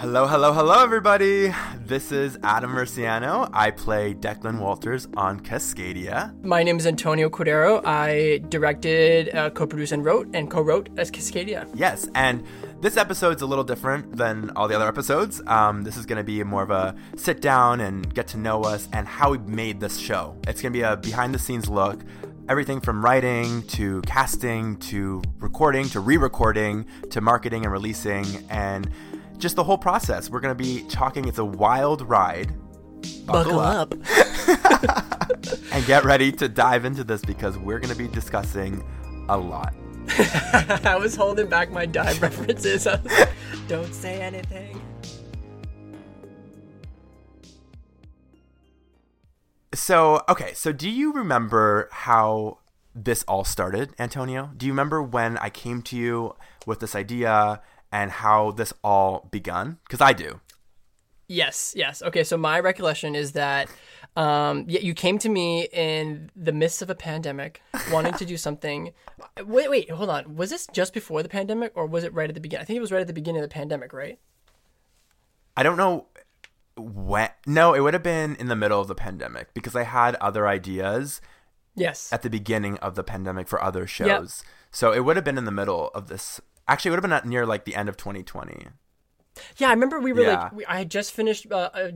Hello, hello, hello, everybody. This is Adam Murciano. I play Declan Walters on Cascadia. My name is Antonio Cordero. I directed, uh, co-produced, and wrote, and co-wrote as Cascadia. Yes, and this episode's a little different than all the other episodes. Um, this is going to be more of a sit down and get to know us and how we made this show. It's going to be a behind the scenes look. Everything from writing to casting to recording to re recording to marketing and releasing and just the whole process. We're going to be talking. It's a wild ride. Buckle up. and get ready to dive into this because we're going to be discussing a lot. I was holding back my dive references. Like, Don't say anything. So, okay, so do you remember how this all started, Antonio? Do you remember when I came to you with this idea and how this all begun? Because I do. Yes, yes. Okay, so my recollection is that um, yeah, you came to me in the midst of a pandemic, wanting to do something. Wait, wait, hold on. Was this just before the pandemic, or was it right at the beginning? I think it was right at the beginning of the pandemic, right? I don't know when. No, it would have been in the middle of the pandemic because I had other ideas Yes. at the beginning of the pandemic for other shows. So it would have been in the middle of this. Actually, it would have been near like the end of 2020. Yeah, I remember we were Yeah. like, we, I had just finished uh, uh,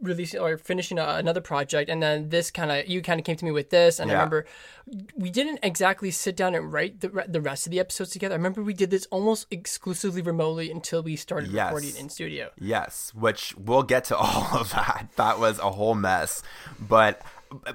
releasing or finishing uh, another project, and then this kind of you kind of came to me with this, and I remember we didn't exactly sit down and write the the rest of the episodes together. I remember we did this almost exclusively remotely until we started Yes. recording in studio. Yes, which we'll get to all of that. That was a whole mess. But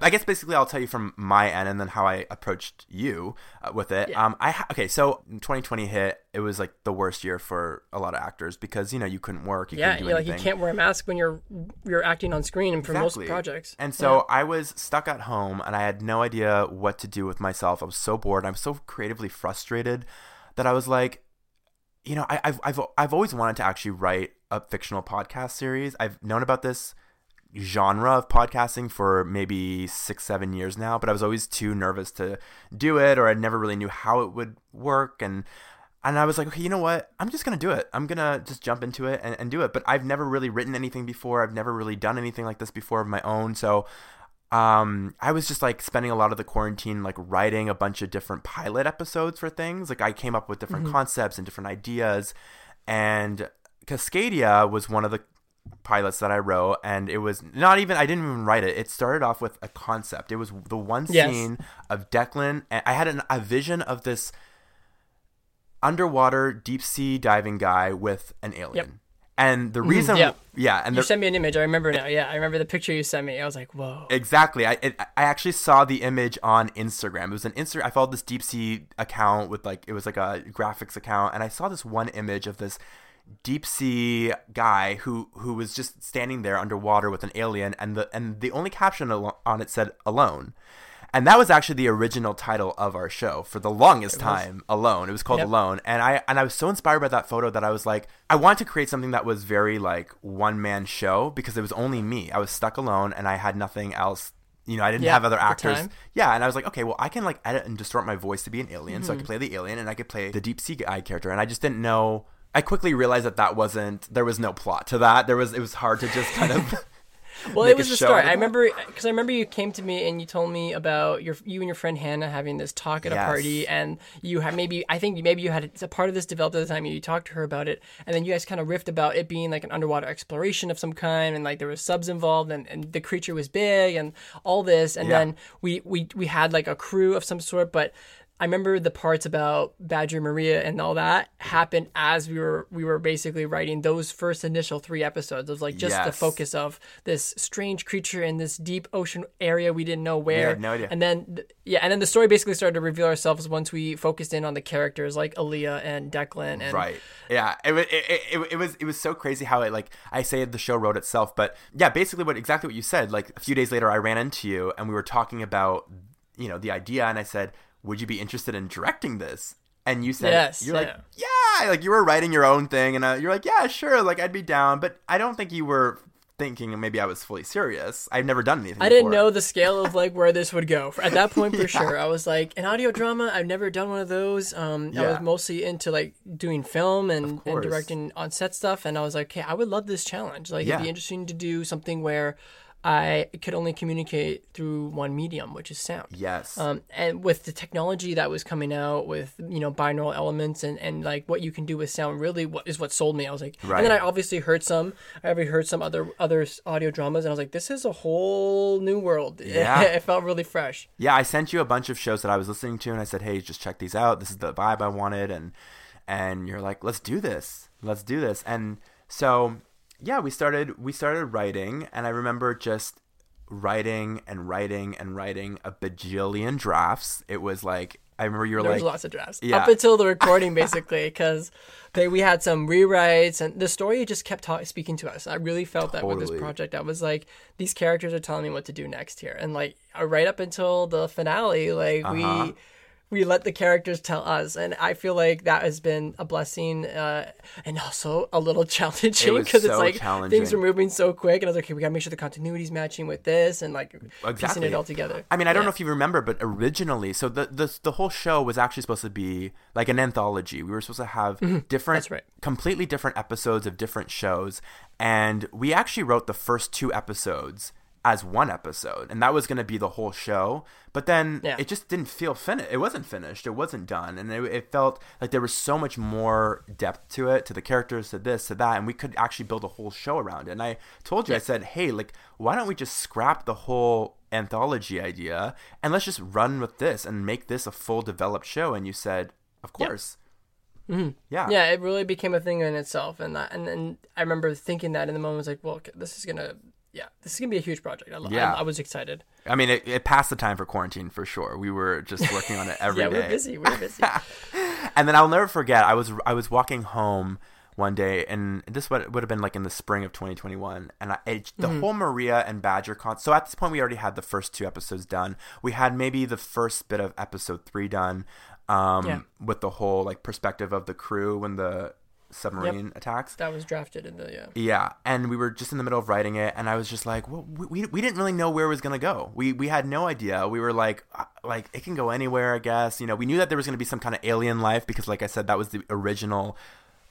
I guess basically I'll tell you from my end and then how I approached you uh, with it. Yeah. Um, I ha- okay, so 2020 hit. It was like the worst year for a lot of actors because you know you couldn't work. You Yeah, couldn't like you can't wear a mask when you're you're acting on screen, and for most projects. And so I was stuck at home and I had no idea what to do with myself. I was so bored. I'm so creatively frustrated that I was like, you know, I, I've, I've, I've always wanted to actually write a fictional podcast series. I've known about this genre of podcasting for maybe six, seven years now, but I was always too nervous to do it or I never really knew how it would work. And and I was like, okay, you know what? I'm just gonna do it. I'm gonna just jump into it and, and do it. But I've never really written anything before. I've never really done anything like this before of my own. So um I was just like spending a lot of the quarantine like writing a bunch of different pilot episodes for things. Like I came up with different concepts and different ideas. And Cascadia was one of the pilots that I wrote, and it was not even I didn't even write it. It started off with a concept. It was the one Yes. scene of Declan, and I had an, a vision of this underwater deep sea diving guy with an alien. Yep. And the mm-hmm. reason, yeah. yeah, and You the, sent me an image. I remember now. Yeah, I remember the picture you sent me. I was like, whoa. Exactly. I it, I actually saw the image on Instagram. It was an Insta. I followed this deep sea account with like it was like a graphics account, and I saw this one image of this deep sea guy who who was just standing there underwater with an alien, and the and the only caption al- on it said "alone." And that was actually the original title of our show for the longest time. Alone. It was called Yep. Alone, and I and I was so inspired by that photo that I was like, I want to create something that was very like one man show because it was only me. I was stuck alone, and I had nothing else. You know, I didn't Yeah, have other actors. Yeah, and I was like, okay, well, I can like edit and distort my voice to be an alien, Mm-hmm. so I could play the alien and I could play the deep sea guy character. And I just didn't know. I quickly realized that that wasn't. There was no plot to that. There was. It was hard to just kind of. Well, it was the start. I remember because I remember you came to me and you told me about your you and your friend Hannah having this talk at a party, and you had maybe I think maybe you had a part of this developed at the time. and You talked to her about it, and then you guys kind of riffed about it being like an underwater exploration of some kind, and like there was subs involved, and, and the creature was big, and all this, and Yeah. then we we we had like a crew of some sort, but. I remember the parts about Badger Maria and all that happened as we were we were basically writing those first initial three episodes of like just the focus of this strange creature in this deep ocean area we didn't know where. had no idea. And then yeah, and then the story basically started to reveal ourselves once we focused in on the characters like Aaliyah and Declan and right yeah it, it, it, it was it was so crazy how it like i say the show wrote itself but yeah basically what exactly what you said like a few days later i ran into you and we were talking about you know the idea and i said would you be interested in directing this and you said Yes, you're like yeah. yeah like you were writing your own thing and uh, you're like yeah sure like i'd be down but i don't think you were thinking maybe i was fully serious i've never done anything I didn't before. know the scale of like where this would go. At that point, for sure, I was like an audio drama. I've never done one of those. Um, I was mostly into like doing film and, and directing on set stuff, and I was like, okay, I would love this challenge. Like, Yeah. it'd be interesting to do something where I could only communicate through one medium, which is sound. yes Um, and with the technology that was coming out with you know binaural elements and, and like what you can do with sound really what is what sold me i was like and then i obviously heard some i already heard some other other audio dramas and i was like this is a whole new world Yeah. it felt really fresh Yeah, I sent you a bunch of shows that I was listening to, and I said, "Hey, just check these out. This is the vibe I wanted." And and you're like, "Let's do this. Let's do this." And so yeah, we started we started writing, and I remember just writing and writing and writing a bajillion drafts. It was like I remember you were there like, was lots of drafts yeah. up until the recording basically because we had some rewrites and the story just kept ta- speaking to us i really felt that with this project i was like these characters are telling me what to do next here and like uh, right up until the finale like Uh-huh. we we let the characters tell us and i feel like that has been a blessing uh, and also a little challenging because it's so like things are moving so quick and i was like okay we gotta make sure the continuity's matching with this and like piecing it all together I mean, I don't Yeah. know if you remember, but originally, so the, the the whole show was actually supposed to be like an anthology. We were supposed to have different, Mm-hmm. That's right. completely different episodes of different shows, and we actually wrote the first two episodes as one episode, and that was going to be the whole show. But then Yeah. it just didn't feel finished. It wasn't finished. It wasn't done, and it, it felt like there was so much more depth to it, to the characters, to this, to that, and we could actually build a whole show around it. And I told you, I said, hey, like, why don't we just scrap the whole anthology idea and let's just run with this and make this a full developed show? And you said, of course. Mm-hmm. Yeah. yeah, it really became a thing in itself, and that, and then I remember thinking that in the moment, I was like, well, this is gonna, yeah, this is gonna be a huge project. I, Yeah. I, I was excited. I mean, it, it passed the time for quarantine for sure. We were just working on it every yeah, day. we're busy. We're busy. and then I'll never forget. I was I was walking home one day, and this would would have been like in the spring of 2021, and I, it, the whole Maria and Badger con. So at this point, we already had the first two episodes done. We had maybe the first bit of episode three done, um, Yeah. with the whole like perspective of the crew when the submarine attacks. that was drafted in the yeah. Yeah, and we were just in the middle of writing it, and I was just like, well, we, we, we didn't really know where it was gonna go. We we had no idea. We were like, uh, like it can go anywhere, I guess. You know, we knew that there was gonna be some kind of alien life because, like I said, that was the original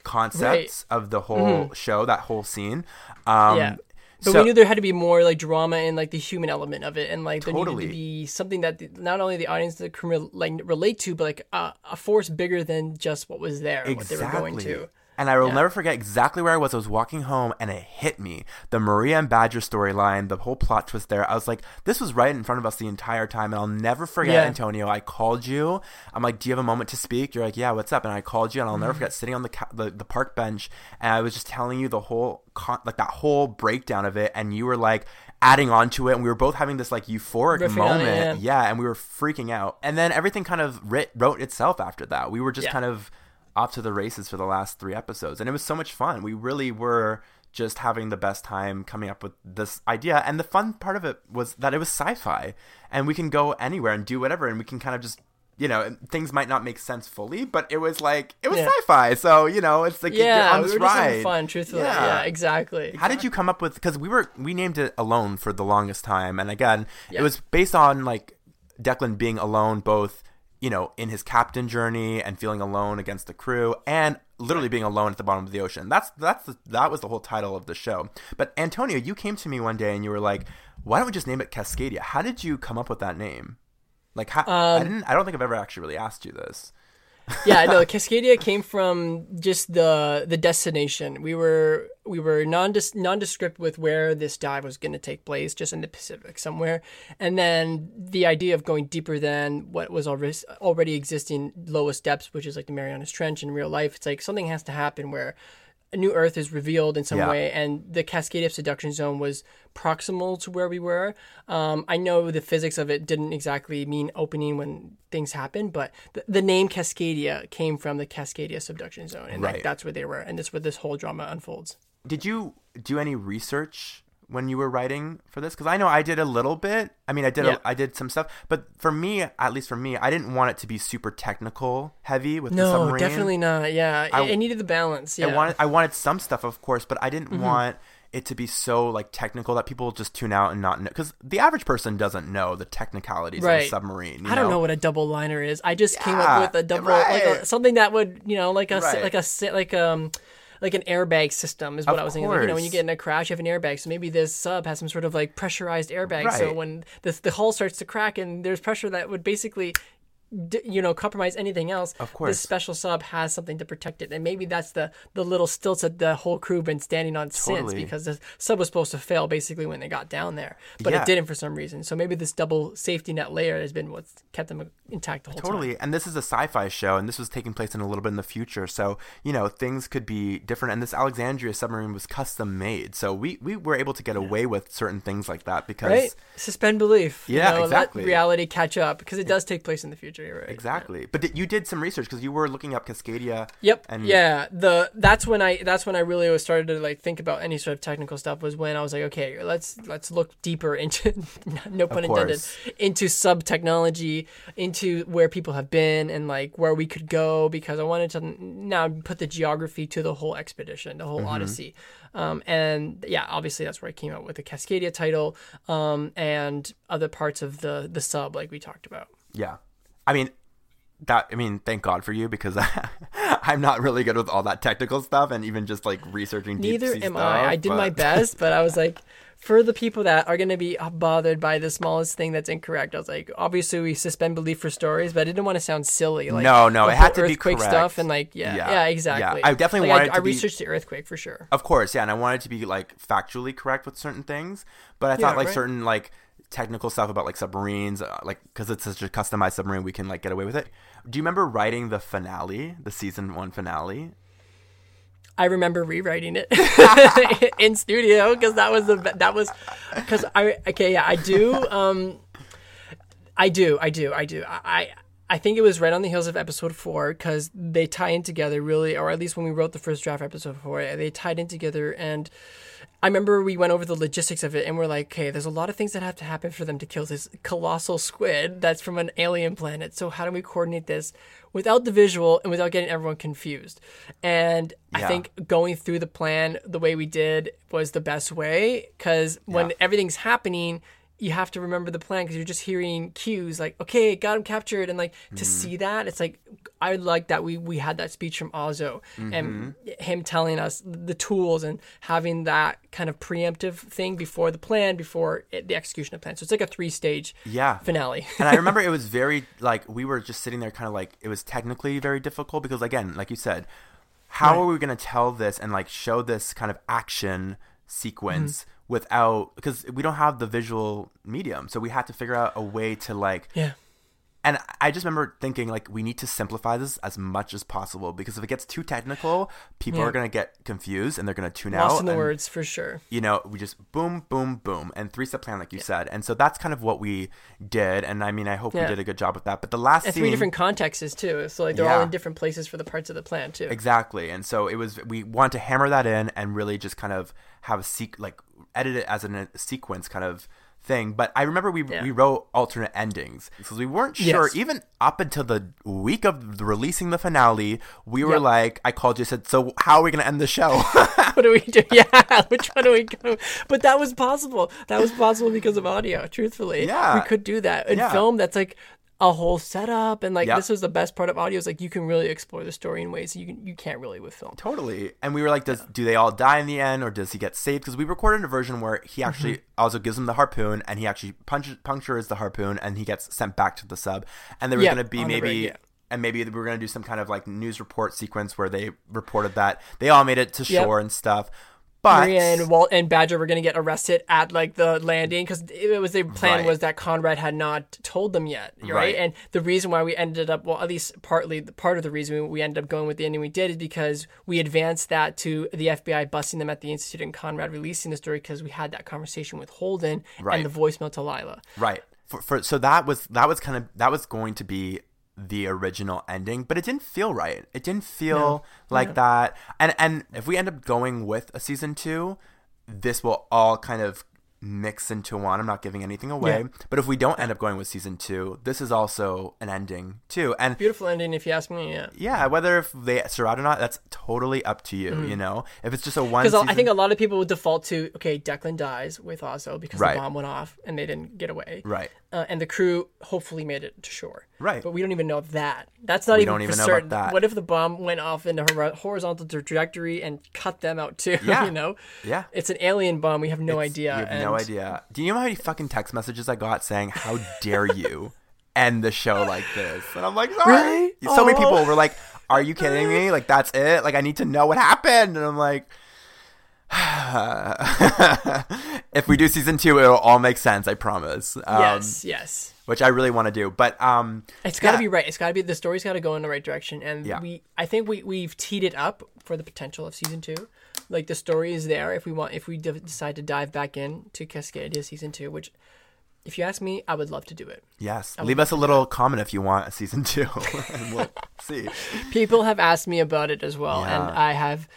concepts of the whole show, that whole scene. Um, Mm-hmm. Yeah. But so- we knew there had to be more like drama and like the human element of it, and like there Totally. needed to be something that the, not only the audience that can like relate to, but like uh, a force bigger than just what was there, and what they were going to. And I will never forget exactly where I was. I was walking home and it hit me. The Maria and Badger storyline, the whole plot twist there. I was like, this was right in front of us the entire time. And I'll never forget, Yeah. Antonio. I called you. I'm like, do you have a moment to speak? You're like, yeah, what's up? And I called you and I'll Mm-hmm. never forget sitting on the, ca- the, the park bench. And I was just telling you the whole, con- like that whole breakdown of it. And you were like, adding on to it and we were both having this like euphoric Riffing on it, moment yeah. yeah and we were freaking out and then everything kind of writ- wrote itself after that we were just Yeah. kind of off to the races for the last three episodes, and it was so much fun. We really were just having the best time coming up with this idea. And the fun part of it was that it was sci-fi, and we can go anywhere and do whatever, and we can kind of just you know, things might not make sense fully, but it was like it was Yeah. sci-fi. So you know, it's like Yeah, on we this were just ride. having fun. Truthfully, Yeah. yeah, exactly. How did you come up with? Because we were we named it alone for the longest time, and again, Yeah. it was based on like Declan being alone, both you know in his captain journey and feeling alone against the crew, and literally being alone at the bottom of the ocean. That's that's the, that was the whole title of the show. But Antonio, you came to me one day and you were like, "Why don't we just name it Cascadia?" How did you come up with that name? Like, how, I Um, didn't. I don't think I've ever actually really asked you this. Yeah, no, Cascadia came from just the the destination. We were we were nondis, nondescript with where this dive was going to take place, just in the Pacific somewhere. And then the idea of going deeper than what was already already existing lowest depths, which is like the Marianas Trench in real life. It's like something has to happen where new Earth is revealed in some Yeah. way, and the Cascadia subduction zone was proximal to where we were. Um, I know the physics of it didn't exactly mean opening when things happened, but the, the name Cascadia came from the Cascadia subduction zone, and like, that's where they were, and that's where this whole drama unfolds. Did you do any research when you were writing for this? Because I know I did a little bit. I mean, I did Yeah. a, I did some stuff, but for me, at least for me, I didn't want it to be super technical heavy with the submarine. No, definitely not. Yeah, I- it, needed the balance. Yeah, I wanted I wanted some stuff, of course, but I didn't Mm-hmm. want it to be so like technical that people just tune out and not know because the average person doesn't know the technicalities of a submarine. you I don't know what a double liner is. I just came up with a double, like a, something that would, you know, like a Right. like a like um like an airbag system is what Of I was thinking. Like, you know, when you get in a crash, you have an airbag. So maybe this sub has some sort of like pressurized airbag. So when the the hull starts to crack and there's pressure that would basically. D- you know, compromise anything else. Of course. this special sub has something to protect it, and maybe that's the the little stilts that the whole crew been standing on since because the sub was supposed to fail basically when they got down there, but Yeah. it didn't for some reason. So maybe this double safety net layer has been what's kept them intact the whole time. Totally. And this is a sci-fi show, and this was taking place in a little bit in the future. So you know things could be different. And this Alexandria submarine was custom made, so we we were able to get away with certain things like that because right? Suspend belief. you Yeah, know, exactly. Let reality catch up because it does take place in the future. You're right. exactly. But did- you did some research because you were looking up Cascadia. Yep. And yeah. The that's when I that's when I really started to like think about any sort of technical stuff was when I was like, okay, let's let's look deeper into no pun intended into sub technology, into where people have been and like where we could go because I wanted to now put the geography to the whole expedition, the whole Mm-hmm. Odyssey. Um, and yeah, obviously that's where I came up with the Cascadia title um, and other parts of the the sub like we talked about. Yeah. I mean, that I mean, thank God for you because I'm not really good with all that technical stuff and even just like researching deep Neither sea am stuff, I. I did my best, but I was like, for the people that are going to be bothered by the smallest thing that's incorrect, I was like, obviously we suspend belief for stories, but I didn't want to sound silly. Like No, no, it had to be correct. stuff and like yeah, Yeah, yeah, yeah. exactly. I definitely like, wanted I, to I be- researched the earthquake for sure. Of course, yeah, and I wanted to be like factually correct with certain things, but I Yeah, thought like right. certain like technical stuff about like submarines, uh, like because it's such a customized submarine, we can like get away with it. Do you remember writing the finale, the season one finale? I remember rewriting it in studio because that was the that was because I okay yeah I do um I do I do I do I. I I think it was right on the heels of episode four because they tie in together really, or at least when we wrote the first draft episode four, they tied in together. And I remember we went over the logistics of it and we're like, okay, there's a lot of things that have to happen for them to kill this colossal squid that's from an alien planet. So how do we coordinate this without the visual and without getting everyone confused? And I think going through the plan the way we did was the best way because when Yeah. everything's happening, you have to remember the plan because you're just hearing cues like, okay, got him captured. And like to mm-hmm. see that, it's like, I like that we, we had that speech from Ozo and him telling us the tools and having that kind of preemptive thing before the plan, before it, the execution of plan. So it's like a three stage Yeah. finale. and I remember it was very like we were just sitting there, kind of like it was technically very difficult because again, like you said, how are we going to tell this and like show this kind of action sequence Mm-hmm. without because we don't have the visual medium, so we had to figure out a way to like yeah. And I just remember thinking like we need to simplify this as much as possible because if it gets too technical, people Yeah. are gonna get confused and they're gonna tune Lost out. in the and, words for sure. You know, we just boom, boom, boom, and three step plan like you said, and so that's kind of what we did. And I mean, I hope Yeah. we did a good job with that. But the last And scene, three different contexts too. So like they're all in different places for the parts of the plan too. Exactly. And so it was we want to hammer that in and really just kind of have a seq like edit it as a sequence kind of thing. But I remember we Yeah. we wrote alternate endings because we weren't sure Yes. even up until the week of the releasing the finale, we were Yep. like I called you said, "So how are we going to end the show?" what do we do? Yeah, which one do we go? But that was possible. That was possible because of audio. Truthfully, Yeah. we could do that in Yeah. film. That's like a whole setup, and like Yep. this was the best part of audio. Is like you can really explore the story in ways you can, you can't really with film. Totally. And we were like, does do they all die in the end, or does he get saved? Because we recorded a version where he actually Mm-hmm. also gives him the harpoon, and he actually punches, punctures the harpoon, and he gets sent back to the sub. And there was Yeah, going to be maybe. rig, yeah. And maybe we were going to do some kind of like news report sequence where they reported that they all made it to Yep. shore and stuff. But Maria and Walt and Badger were gonna get arrested at like the landing because it was the plan Right. was that Conrad had not told them yet, right? Right. And the reason why we ended up, well, at least partly part of the reason we ended up going with the ending we did is because we advanced that to the FBI busting them at the institute and Conrad releasing the story because we had that conversation with Holden Right. and the voicemail to Lila. Right. For, for so that was that was kind of that was going to be the original ending, but it didn't feel right. It didn't feel like that. And and if we end up going with a season 2, this will all kind of mix into one. I'm not giving anything away. Yeah. But if we don't end up going with season 2, this is also an ending too. And Beautiful ending, if you ask me. Yeah. yeah, whether if they survive or not, that's totally up to you, mm-hmm. you know? If it's just a one Because season I think a lot of people would default to okay, Declan dies with Ozzo because Right. the bomb went off and they didn't get away. Right. Uh, and the crew hopefully made it to shore. Right. But we don't even know that. That's not We even don't for even know about certain. that. What if the bomb went off in a horizontal trajectory and cut them out too? Yeah. you know. Yeah. It's an alien bomb. We have no It's- idea. You have no idea. Do you know how many fucking text messages I got saying, "How dare you end the show like this?" And I'm like, sorry. Really? So many people were like, "Are you kidding me? Like that's it? Like I need to know what happened." And I'm like. if we do season two, it'll all make sense. I promise. Um, Yes. Yes. which I really want to do. But um, It's got to yeah. be right. It's got to be the story's got to go in the right direction, and Yeah. we. I think we we've teed it up for the potential of season two. Like the story is there if we want. If we d- decide to dive back in to Cascadia season two, which, if you ask me, I would love to do it. Yes, leave us a little comment if you want a season two, and we'll see. People have asked me about it as well, Yeah. and I have,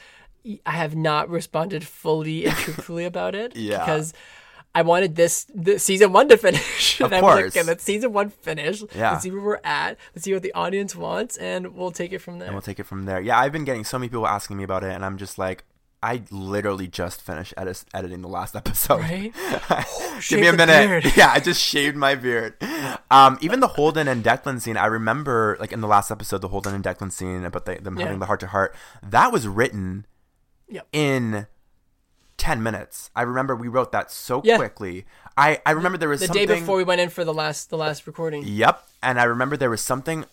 I have not responded fully and truthfully about it Yeah. because I wanted this, this season one to finish. Of and I'm like, course. okay, let's season one finish. Yeah. Let's see where we're at. Let's see what the audience wants, and we'll take it from there. and we'll take it from there. Yeah, I've been getting so many people asking me about it, and I'm just like, I literally just finished edit- editing the last episode. Right? Give me a minute. Yeah, I just shaved my beard. Um, even the Holden and Declan scene, I remember, like in the last episode, the Holden and Declan scene about the, them Yeah. having the heart to heart. That was written Yep. in ten minutes. I remember we wrote that so Yeah. quickly. I I remember there was the day before we went in for the last the last recording. Yep. And I remember there was something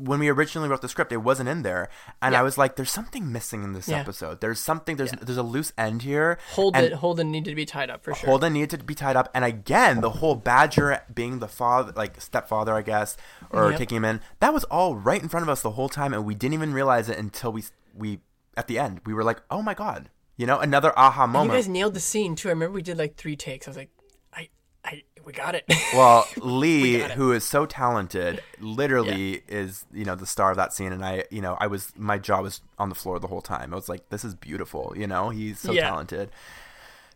when we originally wrote the script, it wasn't in there, and I was like, "There's something missing in this Yeah. episode. There's something. There's there's a loose end here." Holden And Holden needed to be tied up for sure. Holden needed to be tied up, and again, the whole Badger being the father, like stepfather, I guess, or Yep. taking him in. That was all right in front of us the whole time, and we didn't even realize it until we we at the end. We were like, "Oh my god!" You know, another aha moment. you guys nailed the scene too. I remember we did like three takes. I was like, I, I, we got it. Well, Lee, it. who is so talented, literally is you know the star of that scene, and I, you know, I was my jaw was on the floor the whole time. I was like, this is beautiful. You know, he's so Yeah. talented.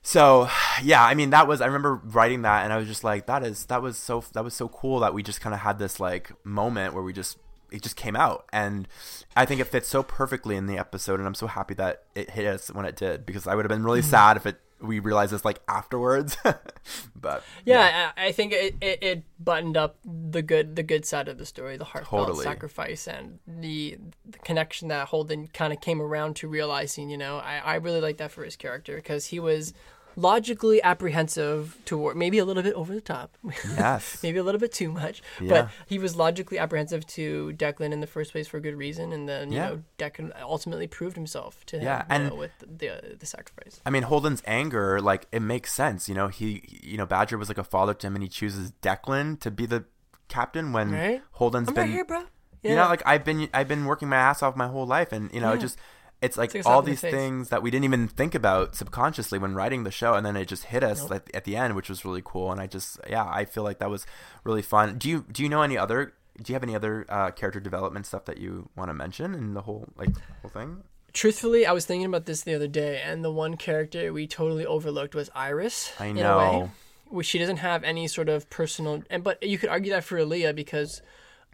So yeah, I mean that was I remember writing that, and I was just like, that is that was so that was so cool that we just kind of had this like moment where we just it just came out, and I think it fits so perfectly in the episode, and I'm so happy that it hit us when it did because I would have been Mm-hmm. really sad if it we realized this like afterwards, but yeah, I, I think it, it, it buttoned up the good the good side of the story, the heartfelt Totally. sacrifice, and the, the connection that Holden kind of came around to realizing. You know, I, I really like that for his character because he was logically apprehensive toward maybe a little bit over the top. yes. maybe a little bit too much. Yeah. But he was logically apprehensive to Declan in the first place for a good reason, and then you Yeah. know Declan ultimately proved himself to him. Yeah, and- know, with the the sacrifice. I mean, Holden's anger, like, it makes sense. You know, he, you know, Badger was like a father to him, and he chooses Declan to be the captain when Right? Holden's I'm been right here, bro. Yeah. you know like I've been I've been working my ass off my whole life and you know Yeah. just it's like It's like a slap all in the these things that we didn't even think about subconsciously when writing the show and then it just hit us at, at the end which was really cool and I just yeah I feel like that was really fun. Do you do you know any other do you have any other uh, character development stuff that you want to mention in the whole like whole thing? Truthfully, I was thinking about this the other day, and the one character we totally overlooked was Iris. I way. know. Where she doesn't have any sort of personal, and but you could argue that for Aaliyah because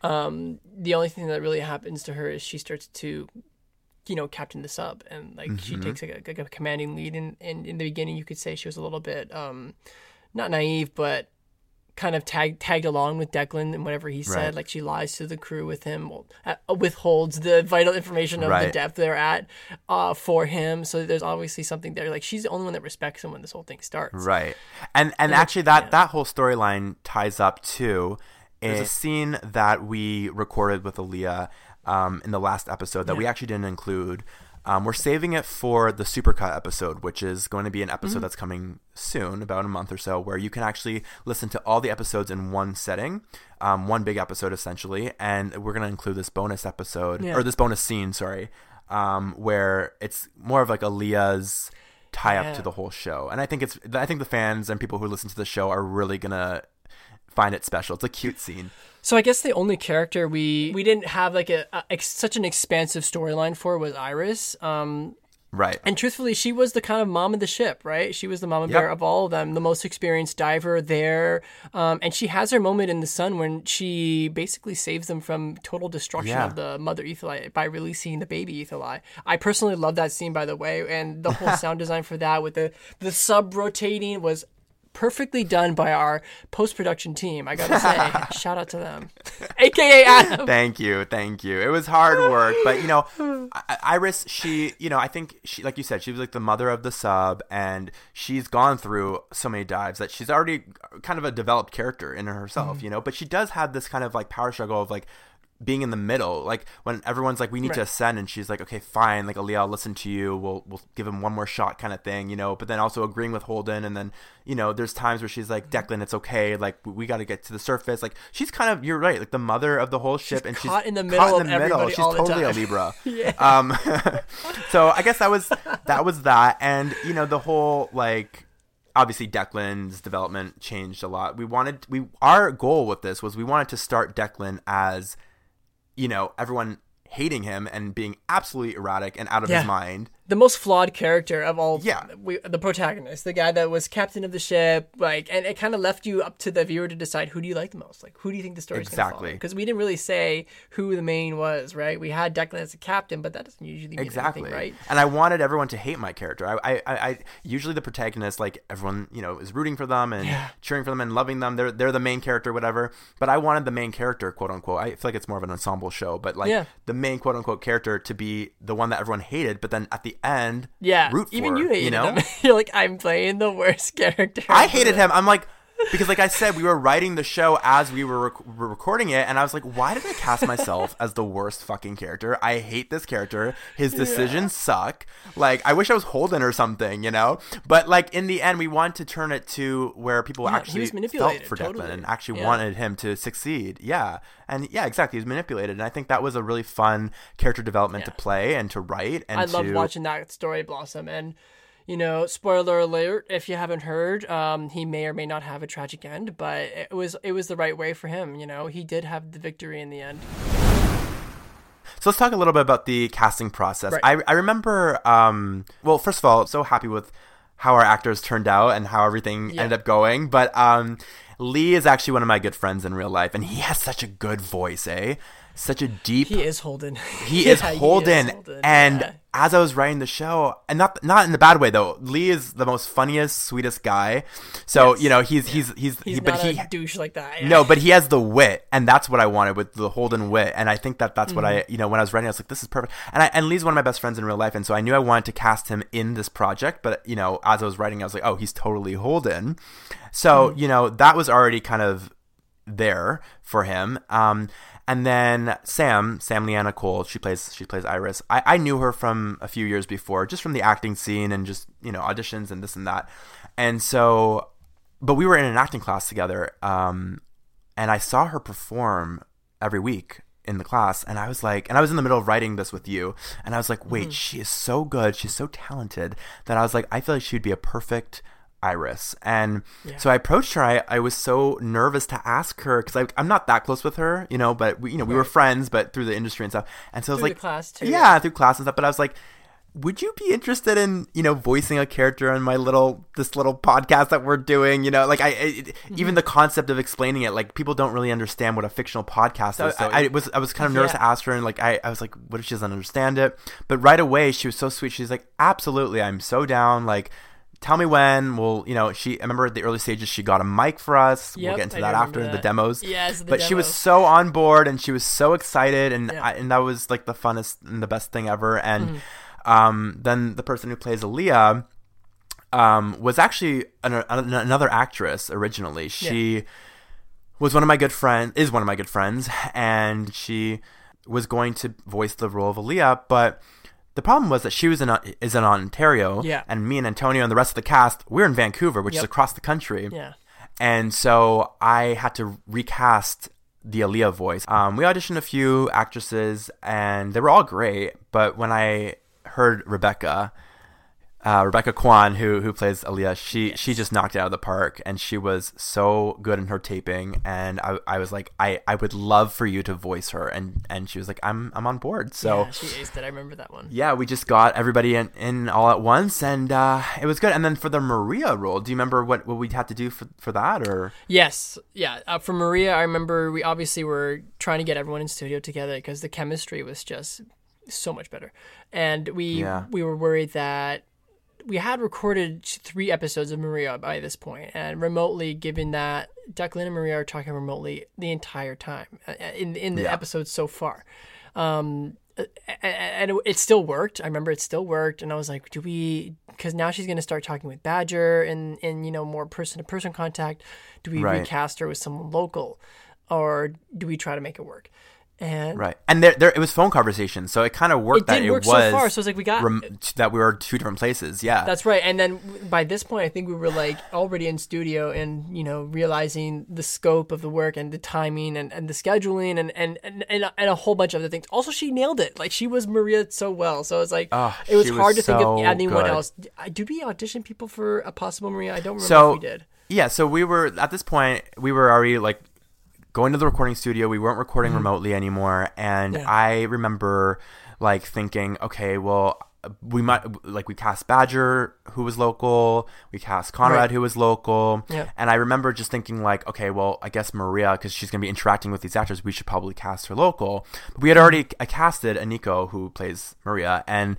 um, the only thing that really happens to her is she starts to, you know, captain the sub, and like she Mm-hmm. takes like a, like a commanding lead. And, and in the beginning, you could say she was a little bit um, not naive, but kind of tag, tagged along with Declan and whatever he said. Right. Like she lies to the crew with him, uh, withholds the vital information of the depth they're at uh, for him. So there's obviously something there. Like she's the only one that respects him when this whole thing starts. Right. And and like, actually that yeah. that whole storyline ties up too. there's a scene that we recorded with Aaliyah um, in the last episode that we actually didn't include. Um, we're saving it for the supercut episode, which is going to be an episode Mm-hmm. that's coming soon, about a month or so, where you can actually listen to all the episodes in one setting, um, one big episode essentially, and we're going to include this bonus episode Yeah. or this bonus scene, sorry, um, where it's more of like Aaliyah's tie up Yeah. to the whole show. And I think it's I think the fans and people who listen to the show are really gonna find it special. It's a cute scene. So I guess the only character we we didn't have like a, a ex, such an expansive storyline for was Iris. Um, Right. And truthfully, she was the kind of mom of the ship, right? She was the mama Yep. bear of all of them, the most experienced diver there. Um, and she has her moment in the sun when she basically saves them from total destruction Yeah. of the mother Etheli by releasing the baby Etheli. I personally love that scene, by the way, and the whole sound design for that with the the sub rotating was perfectly done by our post production team. I gotta say, shout out to them, aka Adam. Thank you, thank you. It was hard work, but you know, I- Iris, she, you know, I think she, like you said, she was like the mother of the sub, and she's gone through so many dives that she's already kind of a developed character in herself, mm-hmm. you know. But she does have this kind of like power struggle of like being in the middle, like when everyone's like, "We need to ascend," and she's like, "Okay, fine, like Aaliyah, I'll listen to you. We'll we'll give him one more shot, kind of thing, you know." But then also agreeing with Holden, and then you know, there's times where she's like, "Declan, it's okay. Like we got to get to the surface." Like she's kind of, you're right, like the mother of the whole ship, and she's caught she's in the caught middle in of the middle. everybody She's totally a. Libra. Yeah. Um, so I guess that was that was that, and you know, the whole like obviously Declan's development changed a lot. We wanted we our goal with this was we wanted to start Declan as you know everyone hating him and being absolutely erratic and out of Yeah. his mind. The most flawed character of all Yeah. we, the protagonist the guy that was captain of the ship like and it kind of left you up to the viewer to decide who do you like the most like who do you think the story's Exactly. because we didn't really say who the main was right we had Declan as a captain but that doesn't usually mean Exactly. anything right And I wanted everyone to hate my character. I, I, I, usually the protagonist, like everyone, you know, is rooting for them and cheering for them and loving them. They're they're the main character, whatever. But I wanted the main character, quote unquote. I feel like it's more of an ensemble show, but like Yeah. the main quote unquote character to be the one that everyone hated, but then at the end, yeah root for. even you hated you know? him you're like I'm playing the worst character I hated him. I'm like, because like I said, we were writing the show as we were, rec- recording it, and I was like, why did I cast myself as the worst fucking character? I hate this character. His decisions suck. Like, I wish I was Holden or something, you know. But like in the end, we wanted to turn it to where people Yeah, actually felt for totally. Declan and actually Yeah. wanted him to succeed. Yeah, and yeah, exactly. He was manipulated, and I think that was a really fun character development to play and to write. And I to, loved watching that story blossom and you know spoiler alert if you haven't heard um, he may or may not have a tragic end but it was it was the right way for him you know he did have the victory in the end So let's talk a little bit about the casting process. Right. I, I remember, um, well, first of all, so happy with how our actors turned out and how everything Yeah. ended up going. But um, Lee is actually one of my good friends in real life, and he has such a good voice, eh? Such a deep. he is Holden He Yeah, is Holden, and yeah. as I was writing the show, and not not in the bad way though. Lee is the most funniest, sweetest guy. So Yes. you know he's he's he's, he's he, not but he douche like that yeah. no, but he has the wit, and that's what I wanted with the Holden wit. And I think that that's what I, Mm-hmm. you know, when I was writing, I was like, this is perfect. And I, and Lee's one of my best friends in real life, and so I knew I wanted to cast him in this project. But you know, as I was writing, I was like, oh, he's totally Holden. So Mm-hmm. you know, that was already kind of there for him. Um, and then Sam, Sam Leanna Cole, she plays she plays Iris. I, I knew her from a few years before, just from the acting scene and just you know auditions and this and that. And so, but we were in an acting class together. Um, and I saw her perform every week in the class and I was like and I was in the middle of writing this with you and I was like wait she is so good she's so talented that I was like I feel like she would be a perfect Iris. And so I approached her. I, I was so nervous to ask her because I'm not that close with her you know but we, you know we were friends but through the industry and stuff. And so I was like class, too, yeah, yeah. through class and stuff. But I was like would you be interested in you know voicing a character in my little this little podcast that we're doing? You know like i it, Mm-hmm. even the concept of explaining it like people don't really understand what a fictional podcast is. So I, I was i was kind of nervous Yeah. to ask her and like I, I was like what if she doesn't understand it? But right away she was so sweet. She's like absolutely i'm so down. Like tell me when we'll you know she i remember at the early stages she got a mic for us we'll get into I that after remember the demos Yes, the but she was so on board and she was so excited and Yeah. I, and that was like the funnest and the best thing ever and Mm-hmm. um, then the person who plays Aaliyah um, was actually an, an, another actress originally. She was one of my good friends, is one of my good friends, and she was going to voice the role of Aaliyah, but the problem was that she was in is in Ontario, Yeah. and me and Antonio and the rest of the cast we're in Vancouver, which is across the country. Yeah. And so I had to recast the Aaliyah voice. Um, we auditioned a few actresses, and they were all great. But when I heard Rebecca, uh, Rebecca Kwan, who who plays Aaliyah, she she just knocked it out of the park, and she was so good in her taping. And I, I was like, I, I would love for you to voice her, and and she was like, I'm I'm on board. So yeah, she aced it. I remember that one. yeah, we just got everybody in, in all at once, and uh, it was good. And then for the Maria role, do you remember what, what we had to do for, for that? Or Yes, yeah. Uh, for Maria, I remember we obviously were trying to get everyone in studio together because the chemistry was just so much better, and we Yeah. we were worried that we had recorded three episodes of Maria by this point, and remotely, given that Declan and Maria are talking remotely the entire time uh, in in the Yeah. episodes so far. Um, a- and it, it still worked. I remember it still worked, and I was like, "Do we?" Because now she's going to start talking with Badger and and you know more person to person contact. Do we Right. recast her with someone local, or do we try to make it work? And right, and there, there it was phone conversation, so it kind of worked It that did it work so was far, so it's like we got- rem- that we were two different places. Yeah, That's right. And then by this point, I think we were like already in studio and, you know, realizing the scope of the work and the timing and, and the scheduling and, and, and, and, a, and a whole bunch of other things. Also, she nailed it. Like, she was Maria so well. So it's like, Oh, it was she was hard to think of anyone good. else. Did we audition people for a possible Maria? I don't remember so if we did. yeah, so we were at this point we were already like going to the recording studio. We weren't recording remotely anymore, and Mm-hmm. Yeah. I remember like thinking, okay, well. We might like we cast Badger, who was local. We cast Conrad, Right. who was local. Yeah. And I remember just thinking like, okay, well, I guess Maria, because she's gonna be interacting with these actors, we should probably cast her local. But we had already Mm-hmm. I casted Aniko, who plays Maria, and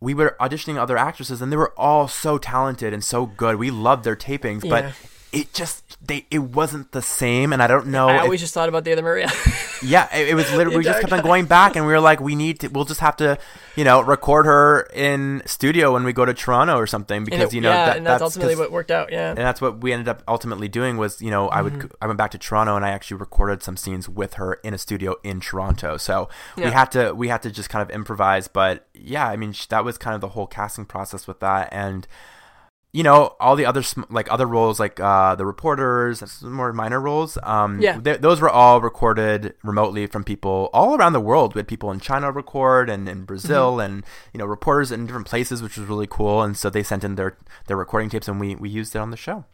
we were auditioning other actresses, and they were all so talented and so good. We loved their tapings, Yeah. but it just they it wasn't the same. And I don't know. I if- always just thought about the other Maria. yeah, it, it was literally we just kept on going back, and we were like, we need to. We'll just have to, you know, record her in studio when we go to Toronto or something because it- you know yeah, that, and that's, ultimately what worked out. Yeah. and that's what we ended up ultimately doing was you know I Mm-hmm. would I went back to Toronto and I actually recorded some scenes with her in a studio in Toronto. So we had to we had to just kind of improvise, but yeah, I mean that was kind of the whole casting process with that and you know all the other sm- like other roles like uh the reporters some more minor roles um Yeah. th- those were all recorded remotely from people all around the world we had people in china record and in brazil Mm-hmm. and you know reporters in different places which was really cool and so they sent in their their recording tapes and we we used it on the show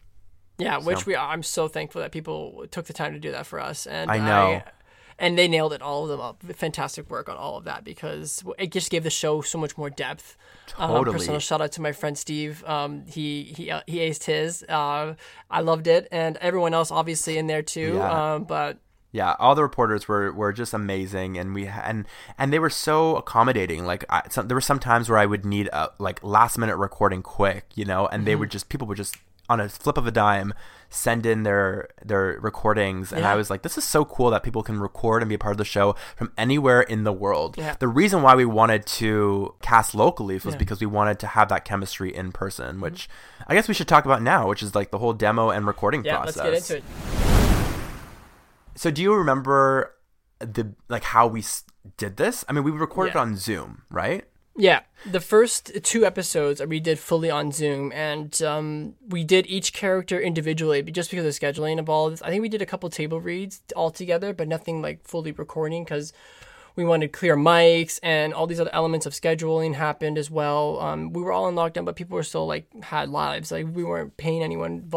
Yeah, which So- we I'm so thankful that people took the time to do that for us. And I know. and they nailed it, all of them up. Fantastic work on all of that because it just gave the show so much more depth. Um, Totally. personal shout out to my friend Steve. Um, he he uh, he aced his. Uh, I loved it, and everyone else obviously in there too. Yeah. Um, but Yeah, all the reporters were, were just amazing, and we and and they were so accommodating. Like, I, some, there were some times where I would need a like last minute recording quick, you know, and they would just people would just on a flip of a dime send in their their recordings, and I was like, this is so cool that people can record and be a part of the show from anywhere in the world. Yeah. The reason why we wanted to cast locally was Yeah. Mm-hmm. because we wanted to have that chemistry in person, which I guess we should talk about now, which is like the whole demo and recording yeah, process. let's get into it. So do you remember the like how we s- did this? I mean, we recorded Yeah. on Zoom, right? Yeah, the first two episodes we did fully on Zoom, and um, we did each character individually, but just because of scheduling involved. I think we did a couple table reads all together, but nothing like fully recording because we wanted clear mics and all these other elements of scheduling happened as well. Um, we were all in lockdown, but people were still like had lives. Like we weren't paying anyone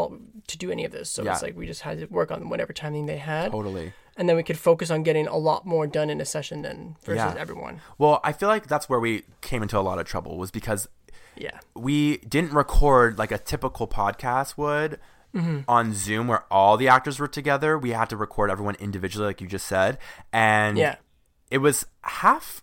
to do any of this, so Yeah. it's like we just had to work on whatever timing they had, Totally. And then we could focus on getting a lot more done in a session than versus Yeah. everyone. Well, I feel like that's where we came into a lot of trouble was because Yeah. we didn't record like a typical podcast would Mm-hmm. on Zoom where all the actors were together. We had to record everyone individually, like you just said, and Yeah. it was half.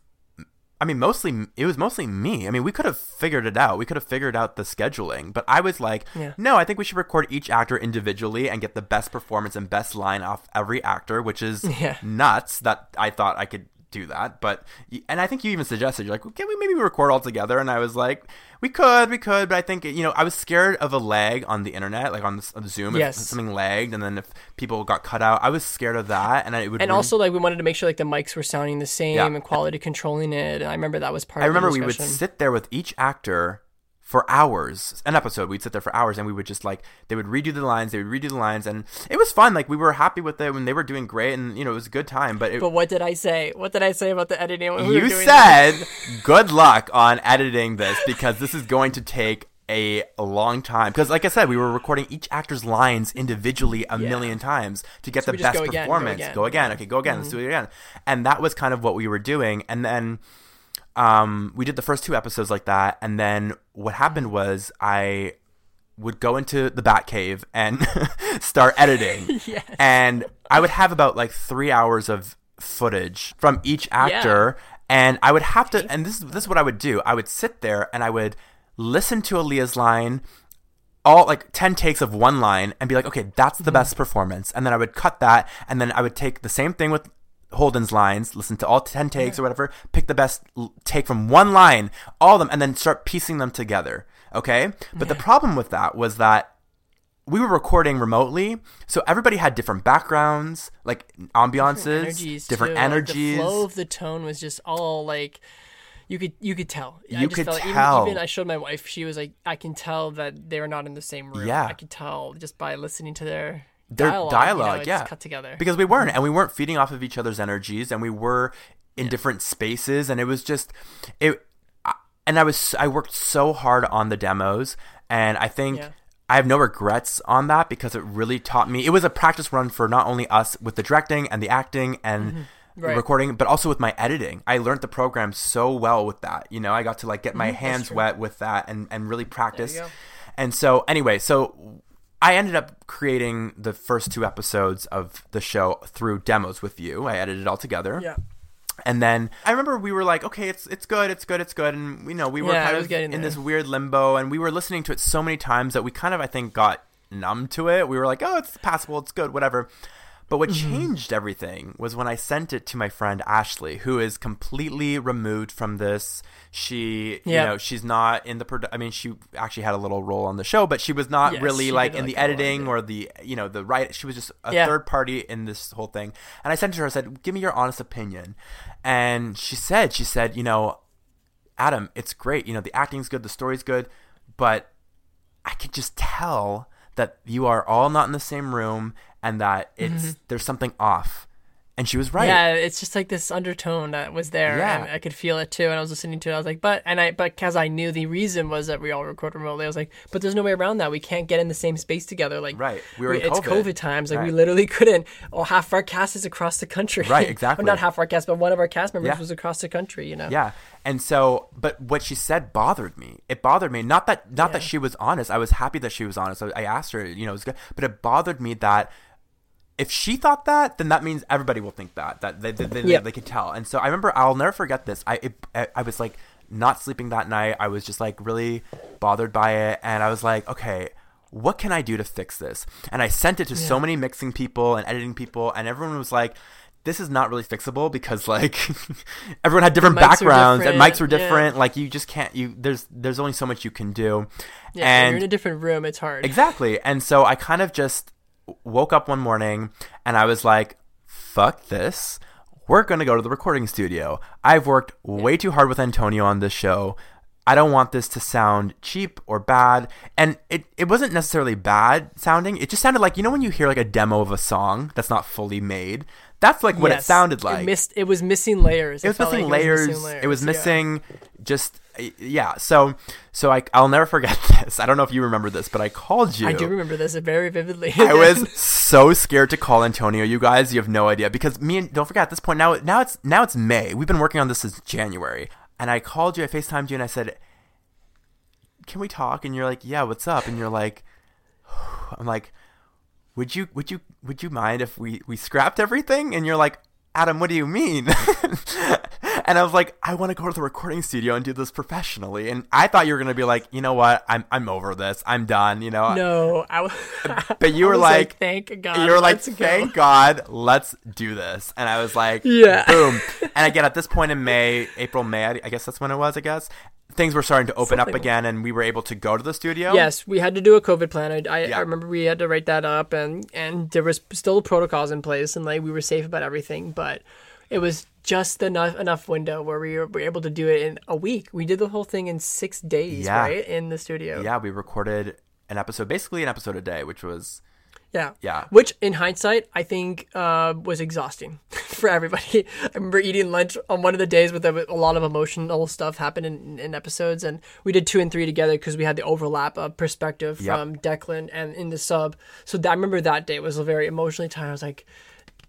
I mean, mostly it was mostly me. I mean, we could have figured it out. We could have figured out the scheduling, but I was like, Yeah. no, I think we should record each actor individually and get the best performance and best line off every actor, which is Yeah. nuts. That I thought I could do that, but and I think you even suggested you're like, well, can we maybe record all together? And I was like, we could, we could, but I think you know, I was scared of a lag on the internet, like on, the, on Zoom, Yes. if something lagged, and then if people got cut out, I was scared of that, and I, it would And ruin- also, like, we wanted to make sure like the mics were sounding the same Yeah. and quality controlling it. And I remember that was part. I of the remember we would sit there with each actor for hours, an episode. We'd sit there for hours, and we would just like they would redo the lines, they would redo the lines, and it was fun. Like we were happy with it when they were doing great, and you know it was a good time. But, it, But what did I say? What did I say about the editing? When we were you said good luck on editing this because this is going to take a long time. Because like I said, we were recording each actor's lines individually a million times to get So the best go again, go performance. again. Mm-hmm. Go again. Okay, go again. Let's do it again. And that was kind of what we were doing. And then um, we did the first two episodes like that. And then what happened was I would go into the Batcave and start editing. Yes. And I would have about like three hours of footage from each actor. And I would have to, and this is this is what I would do. I would sit there and I would listen to Aaliyah's line, all like ten takes of one line, and be like, okay, that's the mm. best performance. And then I would cut that, and then I would take the same thing with Holden's lines, listen to all ten takes or whatever, pick the best l- take from one line, all of them, and then start piecing them together. Okay, but the problem with that was that we were recording remotely, so everybody had different backgrounds, like ambiances, energies, different too. Like, energies. the flow of the tone was just all like. You could you could tell. I You just could felt, even- tell. Even, I showed my wife. She was like, I can tell that they were not in the same room. Yeah. I could tell just by listening to their their dialogue. dialogue, you know, yeah, cut together. because we weren't, and we weren't feeding off of each other's energies, and we were in different spaces, and it was just it. I- And I was I worked so hard on the demos, and I think. Yeah. I have no regrets on that because it really taught me. It was a practice run for not only us with the directing and the acting and Mm-hmm. Right. recording, but also with my editing. I learned the program so well with that. You know, I got to like get my hands wet with that and, and really practice. And so, anyway, so I ended up creating the first two episodes of the show through demos with you. I edited it all together. yeah. And then I remember we were like, okay, it's it's good, it's good, it's good, and you know we were Yeah, kind of in there. this weird limbo, and we were listening to it so many times that we kind of I think got numb to it. We were like, oh, it's passable, it's good, whatever. But what Mm-hmm. changed everything was when I sent it to my friend Ashley, who is completely removed from this. She, you know, she's not in the. Produ- I mean, she actually had a little role on the show, but she was not Yes, really like in like, the a lot of editing or the, you know, the right. She was just a Yeah. third party in this whole thing. And I sent it to her. I said, "Give me your honest opinion." And she said, "She said, you know, Adam, it's great. You know, the acting's good, the story's good, but I could just tell that you are all not in the same room and that it's there's something off." And she was right. Mm-hmm. Yeah, it's just like this undertone that was there, Yeah. I could feel it too. And I was listening to it, I was like, but and I, but because I knew the reason was that we all record remotely, I was like, but there's no way around that. We can't get in the same space together. Like, Right. We were in it's COVID. COVID times. Like, we literally couldn't. Oh, half our cast is across the country. Right, exactly. Well, not half our cast, but one of our cast members Yeah. was across the country. You know. Yeah. And so, but what she said bothered me. It bothered me. Not that, not that she was honest. I was happy that she was honest. I, I asked her, you know, it was good. But it bothered me that if she thought that, then that means everybody will think that. That they, they, they, Yep. they could tell. And so I remember, I'll never forget this. I, it, I, I was like not sleeping that night. I was just like really bothered by it. And I was like, okay, what can I do to fix this? And I sent it to so many mixing people and editing people, and everyone was like, this is not really fixable because like everyone had different backgrounds and mics were different, yeah. Like you just can't you there's there's only so much you can do. Yeah, and you're in a different room. It's hard. Exactly. And so I kind of just woke up one morning and I was like, fuck this. we're going to go to the recording studio. I've worked way too hard with Antonio on this show. I don't want this to sound cheap or bad. And it, it wasn't necessarily bad sounding. It just sounded like, you know, when you hear like a demo of a song that's not fully made? That's like what it sounded like. It, missed, it was missing layers. It was felt missing like layers. It was yeah. missing just yeah. So so I I'll never forget this. I don't know if you remember this, but I called you. I do remember this very vividly. I was so scared to call Antonio. You guys, you have no idea because me and don't forget at this point now now it's now it's May. We've been working on this since January, and I called you. I Facetimed you, and I said, "Can we talk?" And you're like, "Yeah, what's up?" And you're like, "I'm like, would you would you would you mind if we we scrapped everything?" And you're like, "Adam, what do you mean?" and I was like, "I want to go to the recording studio and do this professionally." And I thought you were gonna be like, "You know what? I'm I'm over this. I'm done." You know. no, I was. But you were was like, thank God. you were like, let's go." thank God, let's do this. And I was like, Yeah. boom. And again, at this point in May, April, May, I guess that's when it was, I guess, things were starting to open up again and we were able to go to the studio. Yes, we had to do a COVID plan. I, I, Yeah. I remember we had to write that up, and and there was still protocols in place, and like we were safe about everything. But it was just enough enough window where we were, were able to do it in a week. We did the whole thing in six days, Yeah. right, in the studio. Yeah, we recorded an episode, basically an episode a day, which was, Yeah. Yeah. Which, in hindsight, I think uh, was exhausting for everybody. I remember eating lunch on one of the days with a, a lot of emotional stuff happened in, in episodes, and we did two and three together because we had the overlap of perspective Yep. from Declan and in the sub. So that, I remember that day was a very emotionally tired. I was like,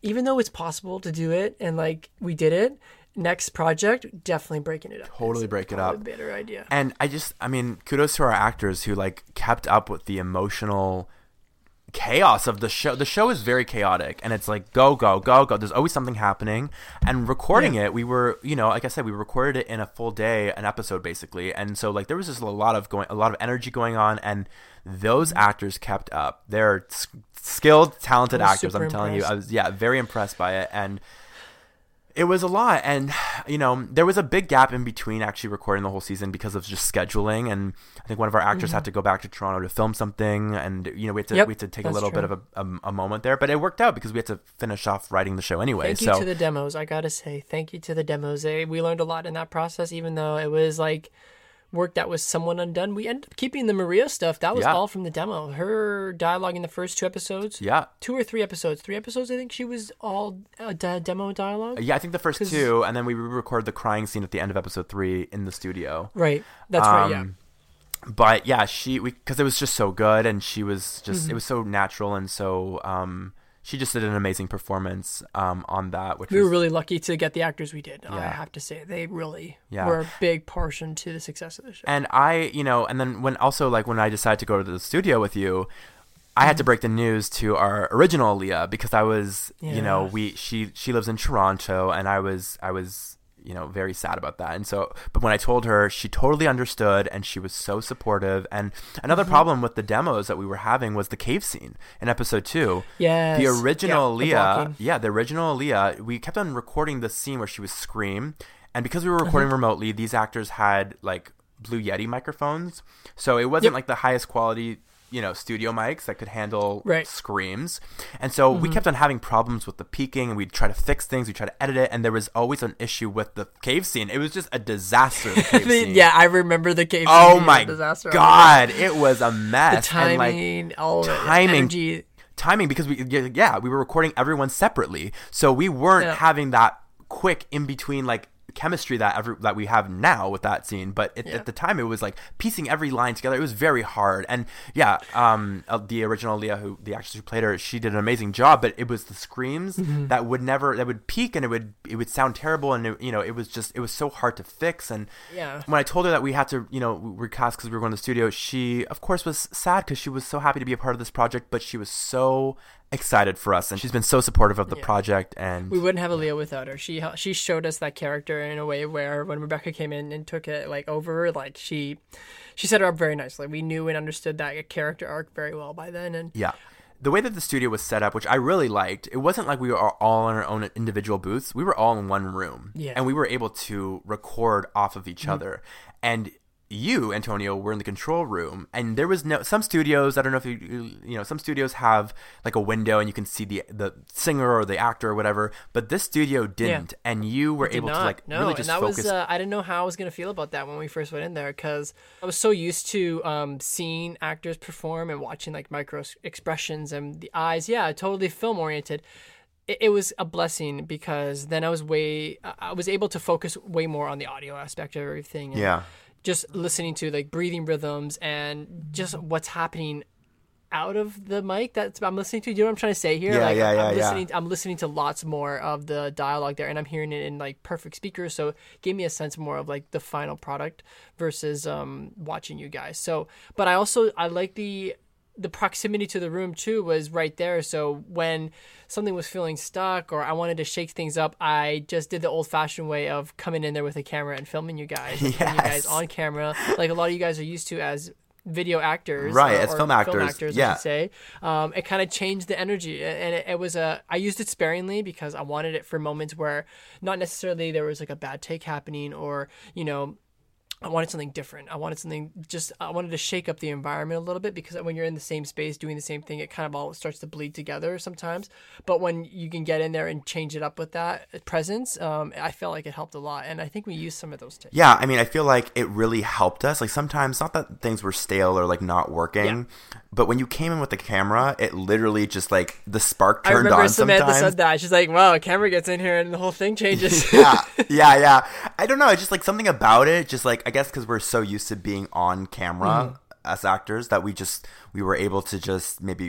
even though it's possible to do it, and like we did it, next project definitely breaking it up. Totally It's break it up. better idea. and I just, I mean, kudos to our actors who like kept up with the emotional chaos of the show. The show is very chaotic and it's like go go go go. There's always something happening. And recording it, we were, you know, like I said, we recorded it in a full day, an episode basically. And so like there was just a lot of going a lot of energy going on and those actors kept up. They're s- skilled, talented actors, I'm telling you. I was yeah, very impressed by it and it was a lot and you know there was a big gap in between actually recording the whole season because of just scheduling and i think one of our actors had to go back to toronto to film something and you know we had to Mm-hmm. Yep, we had to take a little bit of a, a, a moment there but it worked out because we had to finish off writing the show anyway Thank you to the demos. I gotta say, thank you to the demos. They, we learned a lot in that process, even though it was like work that was somewhat undone. We ended up keeping the Maria stuff. That was Yeah. all from the demo. Her dialogue in the first two episodes. yeah Two or three episodes. Three episodes, I think she was all uh, de- demo dialogue. yeah i think the first two and then we recorded the crying scene at the end of episode three in the studio Right. That's right. Yeah. Um, but yeah she we because it was just so good and she was just Mm-hmm. it was so natural and so um she just did an amazing performance um on that which We was were really lucky to get the actors we did. I have to say, they really Yeah. were a big portion to the success of the show. And I, you know, and then when also like when I decided to go to the studio with you, I had to break the news to our original Leah because I was, you know, we she she lives in Toronto and I was I was you know very sad about that. And so but when i told her she totally understood and she was so supportive. And another Mm-hmm. problem with the demos that we were having was the cave scene in episode two. Yeah the original Yeah, the yeah, the original Leah, we kept on recording the scene where she was scream, and because we were Uh-huh. recording remotely, these actors had like Blue Yeti microphones, so it wasn't Yep. like the highest quality, you know, studio mics that could handle Right. Mm-hmm. screams, and so we kept on having problems with the peaking, and we'd try to fix things, we would try to edit it, and there was always an issue with the cave scene. It was just a disaster. The cave scene. yeah, I remember the cave. Oh my disaster. god, it was a The mess. and, like, timing, all timing energy. timing because we yeah, yeah we were recording everyone separately so we weren't Yeah. having that quick in between like chemistry that every that we have now with that scene but at, Yeah. at the time it was like piecing every line together it was very hard and yeah um uh, the original leah who the actress who played her she did an amazing job but it was the screams Mm-hmm. that would never that would peak and it would it would sound terrible and it, you know it was just it was so hard to fix and Yeah. when I told her that we had to, you know, recast because we were going to the studio, she, of course, was sad because she was so happy to be a part of this project, but she was so excited for us, and she's been so supportive of the project. And We wouldn't have Aaliyah without her. She she showed us that character in a way where when Rebecca came in and took it like over, like she she set her up very nicely. We knew and understood that character arc very well by then, and yeah, the way that the studio was set up, which I really liked, it wasn't like we were all in our own individual booths. We were all in one room, Yeah. and we were able to record off of each mm-hmm. other, and you, Antonio, were in the control room, and there was no. Some studios, I don't know if you, you, know, some studios have like a window and you can see the the singer or the actor or whatever, but this studio didn't, and you were able not. to like no, really just and that focus. was uh, I didn't know how I was gonna feel about that when we first went in there because I was so used to um, seeing actors perform and watching like micro expressions and the eyes. Yeah, totally film oriented. It, was a blessing because then I was way I I was able to focus way more on the audio aspect of everything. and yeah, just listening to like breathing rhythms and just what's happening out of the mic that's I'm listening to. Do you know what I'm trying to say here? Yeah, like, yeah, yeah, I'm yeah. listening I'm listening to lots more of the dialogue there and I'm hearing it in like perfect speakers. So it gave me a sense more of like the final product versus um watching you guys. So but I also I like the the proximity to the room too was right there. So when something was feeling stuck or I wanted to shake things up, I just did the old fashioned way of coming in there with a camera and filming you guys, putting you guys on camera, like a lot of you guys are used to as video actors, Right, or- as film actors, I yeah. should say. Um, it kind of changed the energy, and it, it was a. I used it sparingly because I wanted it for moments where not necessarily there was like a bad take happening, or you know. I wanted something different. I wanted something just, I wanted to shake up the environment a little bit because when you're in the same space doing the same thing, it kind of all starts to bleed together sometimes. But when you can get in there and change it up with that presence, um, I felt like it helped a lot. And I think we used some of those tips. yeah. I mean, I feel like it really helped us. Like sometimes, not that things were stale or like not working, Yeah. but when you came in with the camera, it literally just like the spark turned I remember on. Samantha sometimes. said that. She's like, wow, a camera gets in here and the whole thing changes. yeah, yeah, yeah. I don't know. It's just like something about it. Just like I guess because we're so used to being on camera Mm-hmm. as actors that we just we were able to just maybe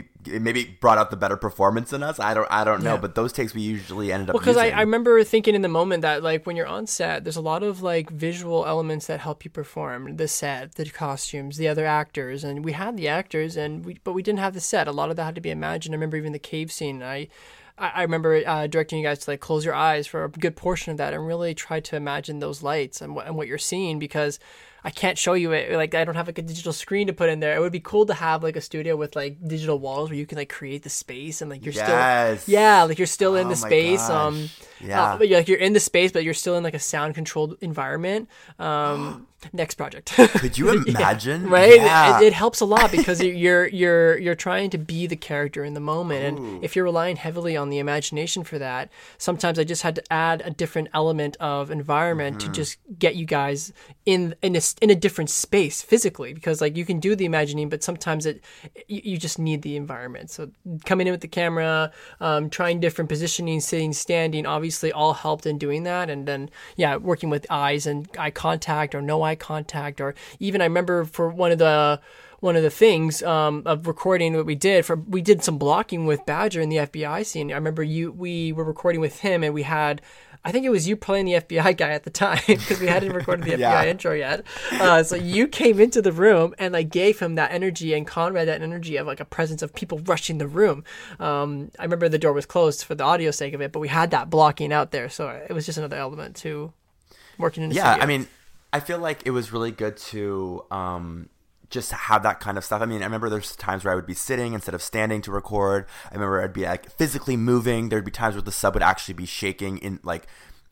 maybe brought out the better performance in us. I don't I don't know, Yeah. but those takes we usually ended up because I. I remember thinking in the moment that like when you're on set there's a lot of like visual elements that help you perform the set the costumes the other actors and we had the actors and we but we didn't have the set a lot of that had to be imagined i remember even the cave scene i I I remember uh, directing you guys to like close your eyes for a good portion of that and really try to imagine those lights and what, and what you're seeing because I can't show you it. Like I don't have like a digital screen to put in there. It would be cool to have like a studio with like digital walls where you can like create the space and like you're Yes. still yeah, like you're still in Oh the space. gosh. Um, Yeah. uh, but you're, like you're in the space, but you're still in like a sound controlled environment. Um, next project. Could you imagine? right Yeah. it, it helps a lot because you're you're you're trying to be the character in the moment and if you're relying heavily on the imagination for that sometimes i just had to add a different element of environment Mm-hmm. to just get you guys in in a, in a different space physically because like you can do the imagining but sometimes it you, you just need the environment so coming in with the camera um, trying different positioning sitting standing obviously all helped in doing that. And then yeah working with eyes and eye contact or no eye contact or even i remember for one of the one of the things um, of recording what we did for we did some blocking with badger in the fbi scene. I remember you we were recording with him and we had I think it was you playing the FBI guy at the time because we hadn't recorded the FBI Yeah. intro yet. Uh, so you came into the room and like gave him that energy and Conrad that energy of like a presence of people rushing the room. Um, I remember the door was closed for the audio sake of it, but we had that blocking out there, so it was just another element to working in the yeah studio. i mean i feel like it was really good to um just have that kind of stuff. I mean, I remember there's times where I would be sitting instead of standing to record. I remember I'd be like physically moving. There'd be times where the sub would actually be shaking in like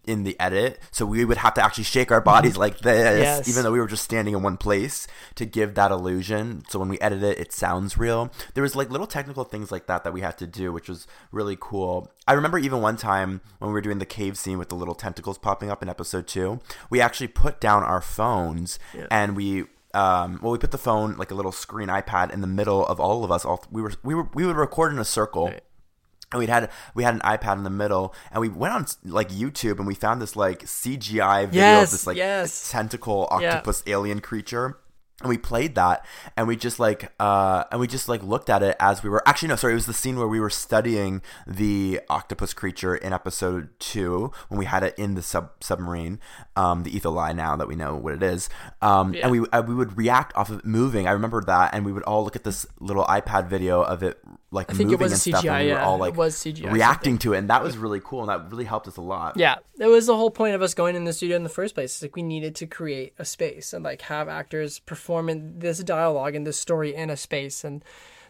in the edit. So we would have to actually shake our bodies like this. Yes. even though we were just standing in one place to give that illusion. So when we edit it, it sounds real. There was like little technical things like that that we had to do, which was really cool. I remember even one time when we were doing the cave scene with the little tentacles popping up in episode two, we actually put down our phones and we um, well, we put the phone like a little screen iPad in the middle of all of us. All we were we were we would record in a circle. And we'd had we had an iPad in the middle, and we went on like YouTube, and we found this like CGI video Yes, of this like yes. tentacle Yeah. octopus alien creature, and we played that, and we just like uh, and we just like looked at it as we were actually no, sorry, it was the scene where we were studying the octopus creature in episode two when we had it in the sub submarine, um, the Etholi now that we know what it is, um, and we uh, we would react off of it moving. I remember that, and we would all look at this little iPad video of it like I think it moving was and stuff, CGI, and we were yeah. all It like was CGI reacting to it, and that was really cool, and that really helped us a lot. Yeah, that was the whole point of us going in the studio in the first place. It's like we needed to create a space and like have actors perform in this dialogue and this story in a space, and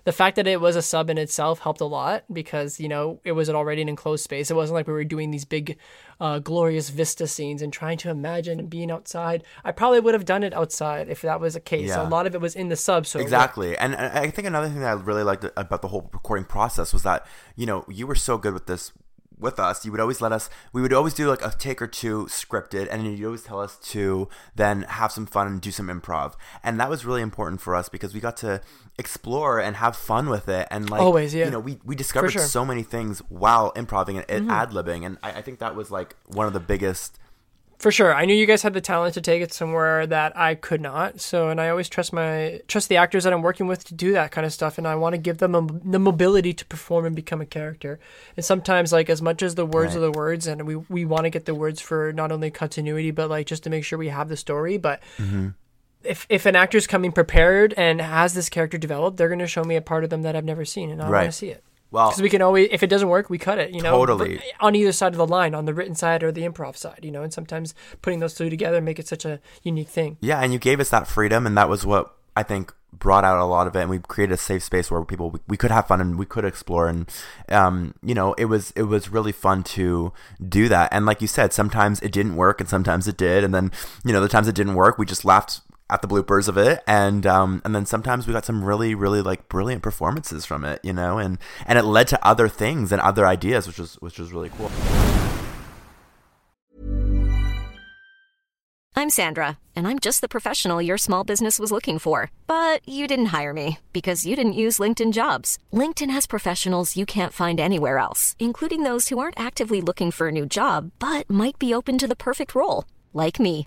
the fact that it was a sub in itself helped a lot because you know it was already an enclosed space. It wasn't like we were doing these big, uh, glorious vista scenes and trying to imagine being outside. I probably would have done it outside if that was the case. Yeah. A lot of it was in the sub, so Exactly. And and I think another thing that I really liked about the whole recording process was that, you know, you were so good with this with us. You would always let us, we would always do like a take or two scripted, and you'd always tell us to then have some fun and do some improv. And that was really important for us because we got to explore and have fun with it. And like, Always, yeah. you know, we, we discovered sure. Mm-hmm. so many things while improvising and ad libbing. And I, I think that was like one of the biggest. For sure. I knew you guys had the talent to take it somewhere that I could not. So, and I always trust my trust the actors that I'm working with to do that kind of stuff and I want to give them a, the mobility to perform and become a character. And sometimes like as much as the words are the words and we we want to get the words for not only continuity but like just to make sure we have the story, but mm-hmm. if if an actor's coming prepared and has this character developed, they're going to show me a part of them that I've never seen and I want Right. to see it. Well, Because we can always, if it doesn't work, we cut it. You know, Totally. but on either side of the line, on the written side or the improv side. You know, and sometimes putting those two together make it such a unique thing. Yeah, and you gave us that freedom, and that was what I think brought out a lot of it. And we created a safe space where people we, we could have fun and we could explore, and um, you know, it was it was really fun to do that. And like you said, sometimes it didn't work, and sometimes it did, and then you know, the times it didn't work, we just laughed at the bloopers of it and um and then sometimes we got some really really like brilliant performances from it you know and and it led to other things and other ideas which was which was really cool I'm Sandra, and I'm just the professional your small business was looking for. But you didn't hire me because you didn't use LinkedIn jobs. LinkedIn has professionals you can't find anywhere else, including those who aren't actively looking for a new job but might be open to the perfect role, like me.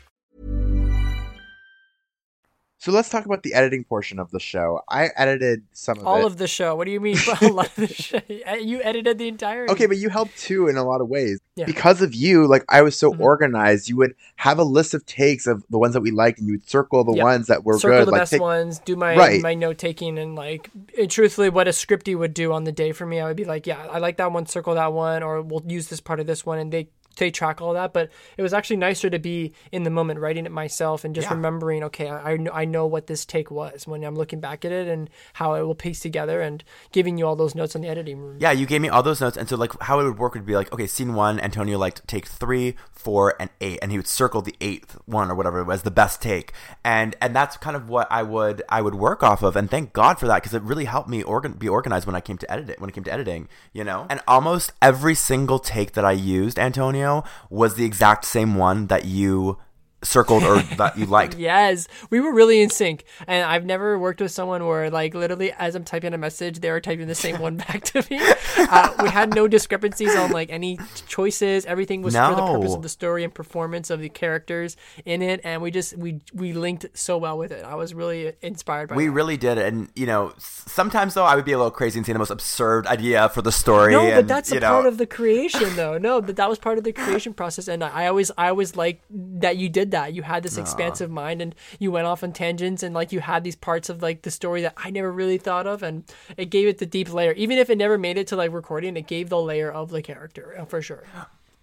So let's talk about the editing portion of the show. I edited some of All it. of the show. What do you mean? a lot of the show. You edited the entire. Okay, but you helped too in a lot of ways. Yeah. Because of you, like I was so Mhm. organized, you would have a list of takes of the ones that we liked and you would circle the Yep. ones that were circle good. the like best take- ones, do my Right. my note taking, and like it, truthfully, what a scripty would do on the day for me, I would be like, yeah, I like that one, circle that one, or we'll use this part of this one, and they they track all that. But it was actually nicer to be in the moment, writing it myself, and just Yeah. remembering, okay, I I know, what this take was when I'm looking back at it and how it will piece together, and giving you all those notes in the editing room. Yeah, you gave me all those notes, and so like how it would work would be like, okay, scene one, Antonio liked take three, four, and eight, and he would circle the eighth one or whatever it was the best take, and and that's kind of what I would I would work off of, and thank God for that because it really helped me organ- be organized when I came to edit it when it came to editing, you know. And almost every single take that I used, Antonio, was the exact same one that you circled or that you liked. Yes, we were really in sync, and I've never worked with someone where, like, literally as I'm typing a message, they were typing the same one back to me. Uh, we had no discrepancies on like any choices. Everything was for the purpose of the story and performance of the characters in it, and we just we we linked so well with it. I was really inspired by. It. We that. really did, and you know, sometimes though I would be a little crazy and see the most absurd idea for the story. No, but that's a know, part of the creation, though. No, but that was part of the creation process, and I always, I always like that you did that. You had this expansive mind, and you went off on tangents, and like you had these parts of like the story that I never really thought of, and it gave it the deep layer. Even if it never made it to like recording, it gave the layer of the character uh, for sure.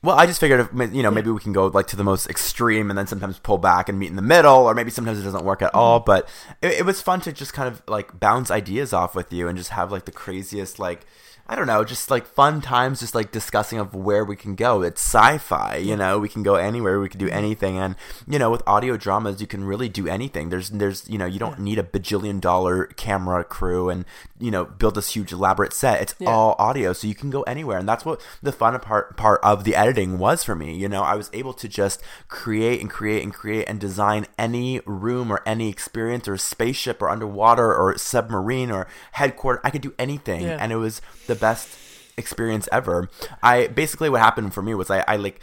Well, I just figured, if, you know, maybe we can go like to the most extreme, and then sometimes pull back and meet in the middle, or maybe sometimes it doesn't work at Mm-hmm. all. But it, it was fun to just kind of like bounce ideas off with you and just have like the craziest like. I don't know, just like fun times, just like discussing of where we can go. It's sci-fi, you know. We can go anywhere. We can do mm-hmm. anything, and you know, with audio dramas, you can really do anything. There's, there's, you know, you don't need a bajillion dollar camera crew and you know build this huge elaborate set. It's all audio, so you can go anywhere, and that's what the fun part part of the editing editing was for me. You know, I was able to just create and create and create and design any room or any experience or spaceship or underwater or submarine or headquarters. I could do anything, Yeah. and it was the best experience ever. I basically what happened for me was I, I like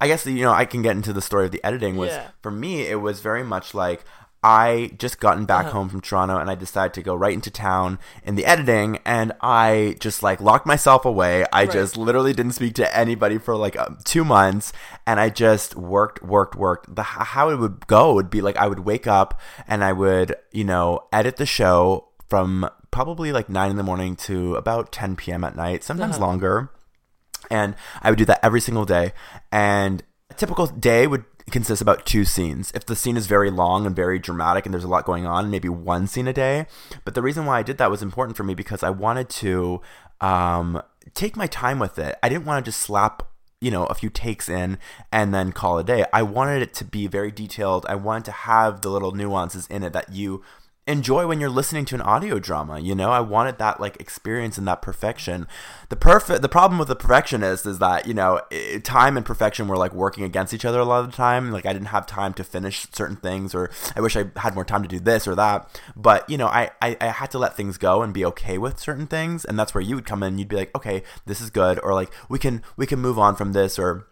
I guess you know I can get into the story of the editing was Yeah. for me it was very much like I just gotten back Uh-huh. home from Toronto and I decided to go right into town in the editing and I just like locked myself away. I Right. just literally didn't speak to anybody for like um, 2 months and I just worked worked worked. The how it would go would be like I would wake up and I would, you know, edit the show from probably like 9 in the morning to about 10 p.m. at night, sometimes Uh-huh. longer and I would do that every single day. And a typical day would consist about two scenes. If the scene is very long and very dramatic and there's a lot going on, maybe one scene a day. But the reason why I did that was important for me because I wanted to um, take my time with it. I didn't want to just slap you know a few takes in and then call it a day. I wanted it to be very detailed. I wanted to have the little nuances in it that you enjoy when you're listening to an audio drama you know? I wanted that like experience and that perfection. The perfect the problem with the perfectionist is that you know time and perfection were like working against each other a lot of the time. Like i didn't have time to finish certain things or i wish i had more time to do this or that. But you know i i, I had to let things go and be okay with certain things. And that's where you would come in you'd be like okay this is good or like we can we can move on from this or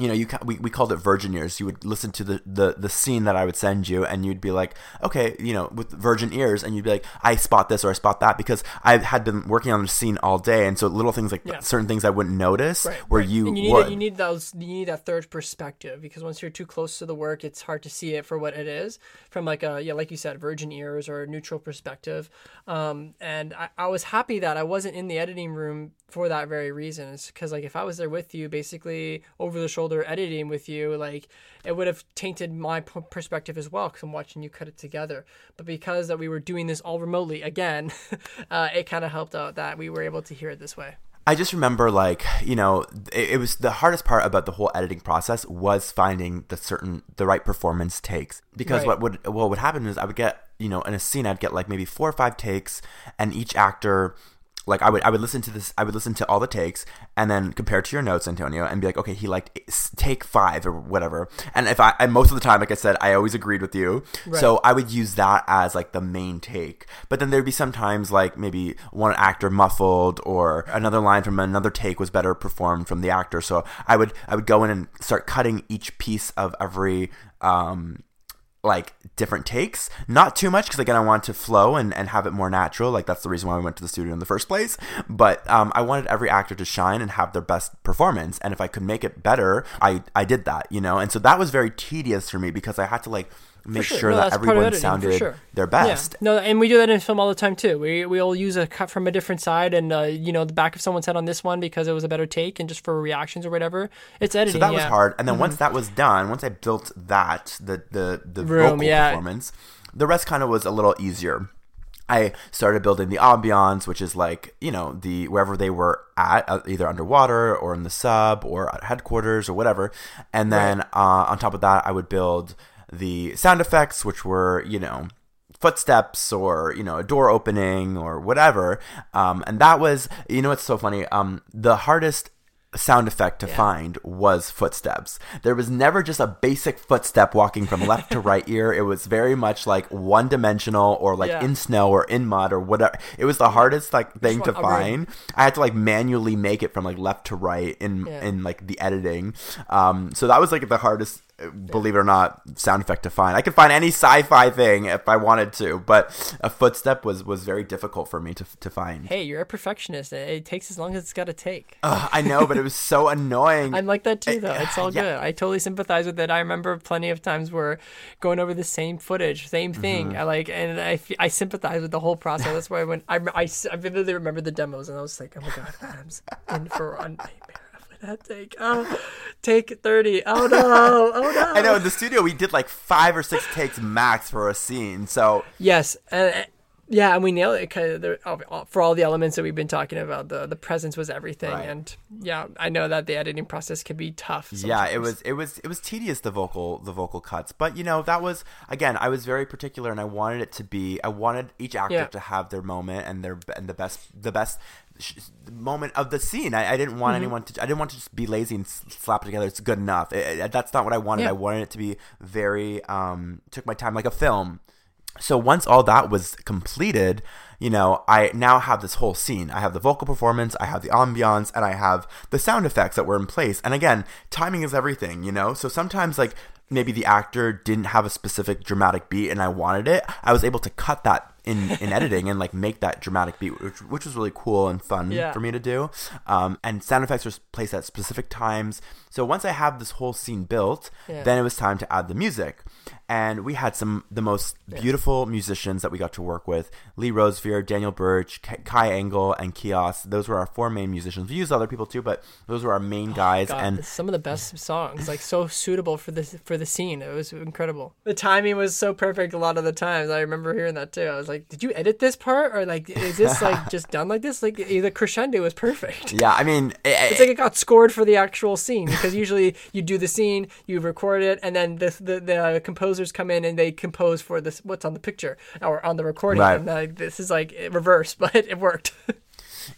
you know, you ca- we, we called it virgin ears. You would listen to the, the the scene that I would send you, and you'd be like, okay, you know, with virgin ears, and you'd be like, I spot this or I spot that because I had been working on the scene all day, and so little things like Yeah. certain things I wouldn't notice Right, where right. you and you need would. you need those you need that third perspective because once you're too close to the work, it's hard to see it for what it is from like a yeah like you said virgin ears or a neutral perspective. Um, and I, I was happy that I wasn't in the editing room for that very reason. It's because like if I was there with you, basically over the shoulder editing with you, like it would have tainted my p- perspective as well because I'm watching you cut it together. But because that we were doing this all remotely again, uh, it kind of helped out that we were able to hear it this way. I just remember like you know it, it was the hardest part about the whole editing process was finding the certain the right performance takes because Right. what would what would happen is I would get you know in a scene I'd get like maybe four or five takes and each actor like I would I would listen to this I would listen to all the takes and then compare to your notes Antonio and be like okay he liked take 5 or whatever. And if I and most of the time like I said I always agreed with you. So I would use that as like the main take. But then there'd be sometimes like maybe one actor muffled or another line from another take was better performed from the actor. So I would I would go in and start cutting each piece of every um like different takes. Not too much because again i want to flow and, and have it more natural. Like that's the reason why we went to the studio in the first place. But um, i wanted every actor to shine and have their best performance. And if i could make it better i i did that you know? And so that was very tedious for me because i had to like make sure. sure, No, that that's part of everyone editing, sounded sure. their best Yeah. No, and we do that in film all the time too. We we'll use a cut from a different side, and uh, you know the back of someone's head on this one because it was a better take, and just for reactions or whatever. It's editing. So that was yeah. Mm-hmm. hard. And then once that was done, once I built that, the the the Room, vocal yeah. performance, the rest kind of was a little easier. I started building the ambiance, which is like you know the wherever they were at, uh, either underwater or in the sub or at headquarters or whatever. And then uh, on top of that, I would build the sound effects, which were you know footsteps or you know a door opening or whatever. Um, and that was you know what's so funny. Um, the hardest sound effect to find was footsteps. There was never just a basic footstep walking from left to right ear. It was very much like one dimensional or like Yeah. in snow or in mud or whatever it was the hardest like thing to a room. find. I had to like manually make it from like left to right in Yeah. in like the editing. Um so that was like the hardest believe it or not, sound effect to find. I could find any sci-fi thing if I wanted to, but a footstep was was very difficult for me to to find. Hey, you're a perfectionist. It, takes as long as it's got to take. Ugh, I know, but it was so annoying. I'm like that too, though. It's all Yeah. good. I totally sympathize with it. I remember plenty of times where going over the same footage, same thing. Mm-hmm. I like, and I, I sympathize with the whole process. That's why when I vividly remember the demos, and I was like, oh my god, Adam's in for a nightmare that take. Oh, take thirty. Oh no, oh no. I know in the studio we did like five or six takes max for a scene. So Yes, and Yeah, and we nailed it the, for all the elements that we've been talking about. The the presence was everything, Right. and yeah, I know that the editing process can be tough. Yeah, it was it was it was tedious the vocal the vocal cuts, but you know that was again I was very particular and I wanted it to be I wanted each actor Yeah. to have their moment and their and the best the best moment of the scene. I, I didn't want Mm-hmm. anyone to I didn't want to just be lazy and slap it together. It's good enough. It- it- that's not what I wanted. Yeah. I wanted it to be very um took my time like a film. So once all that was completed, you know, I now have this whole scene. I have the vocal performance, I have the ambiance, and I have the sound effects that were in place. And again, timing is everything, you know? So sometimes like maybe the actor didn't have a specific dramatic beat and I wanted it. I was able to cut that in, in editing and like make that dramatic beat, which, which was really cool and fun Yeah. for me to do. Um, and sound effects were placed at specific times. So once I have this whole scene built, Yeah. then it was time to add the music. And we had some the most beautiful musicians that we got to work with: Lee Rosevear, Daniel Birch, Kai Engel, and Kios. Those were our four main musicians. We used other people too, but those were our main guys. Oh God, and some of the best songs, like so suitable for this for the scene. It was incredible. The timing was so perfect a lot of the times. I remember hearing that too. I was like, "Did you edit this part, or like, is this like just done like this?" Like the crescendo was perfect. yeah, I mean, it, eh, It's eh, like it got scored for the actual scene because usually you do the scene, you record it, and then the the, the composers come in and they compose for this what's on the picture or on the recording. Right. And like, this is like reverse, but it worked.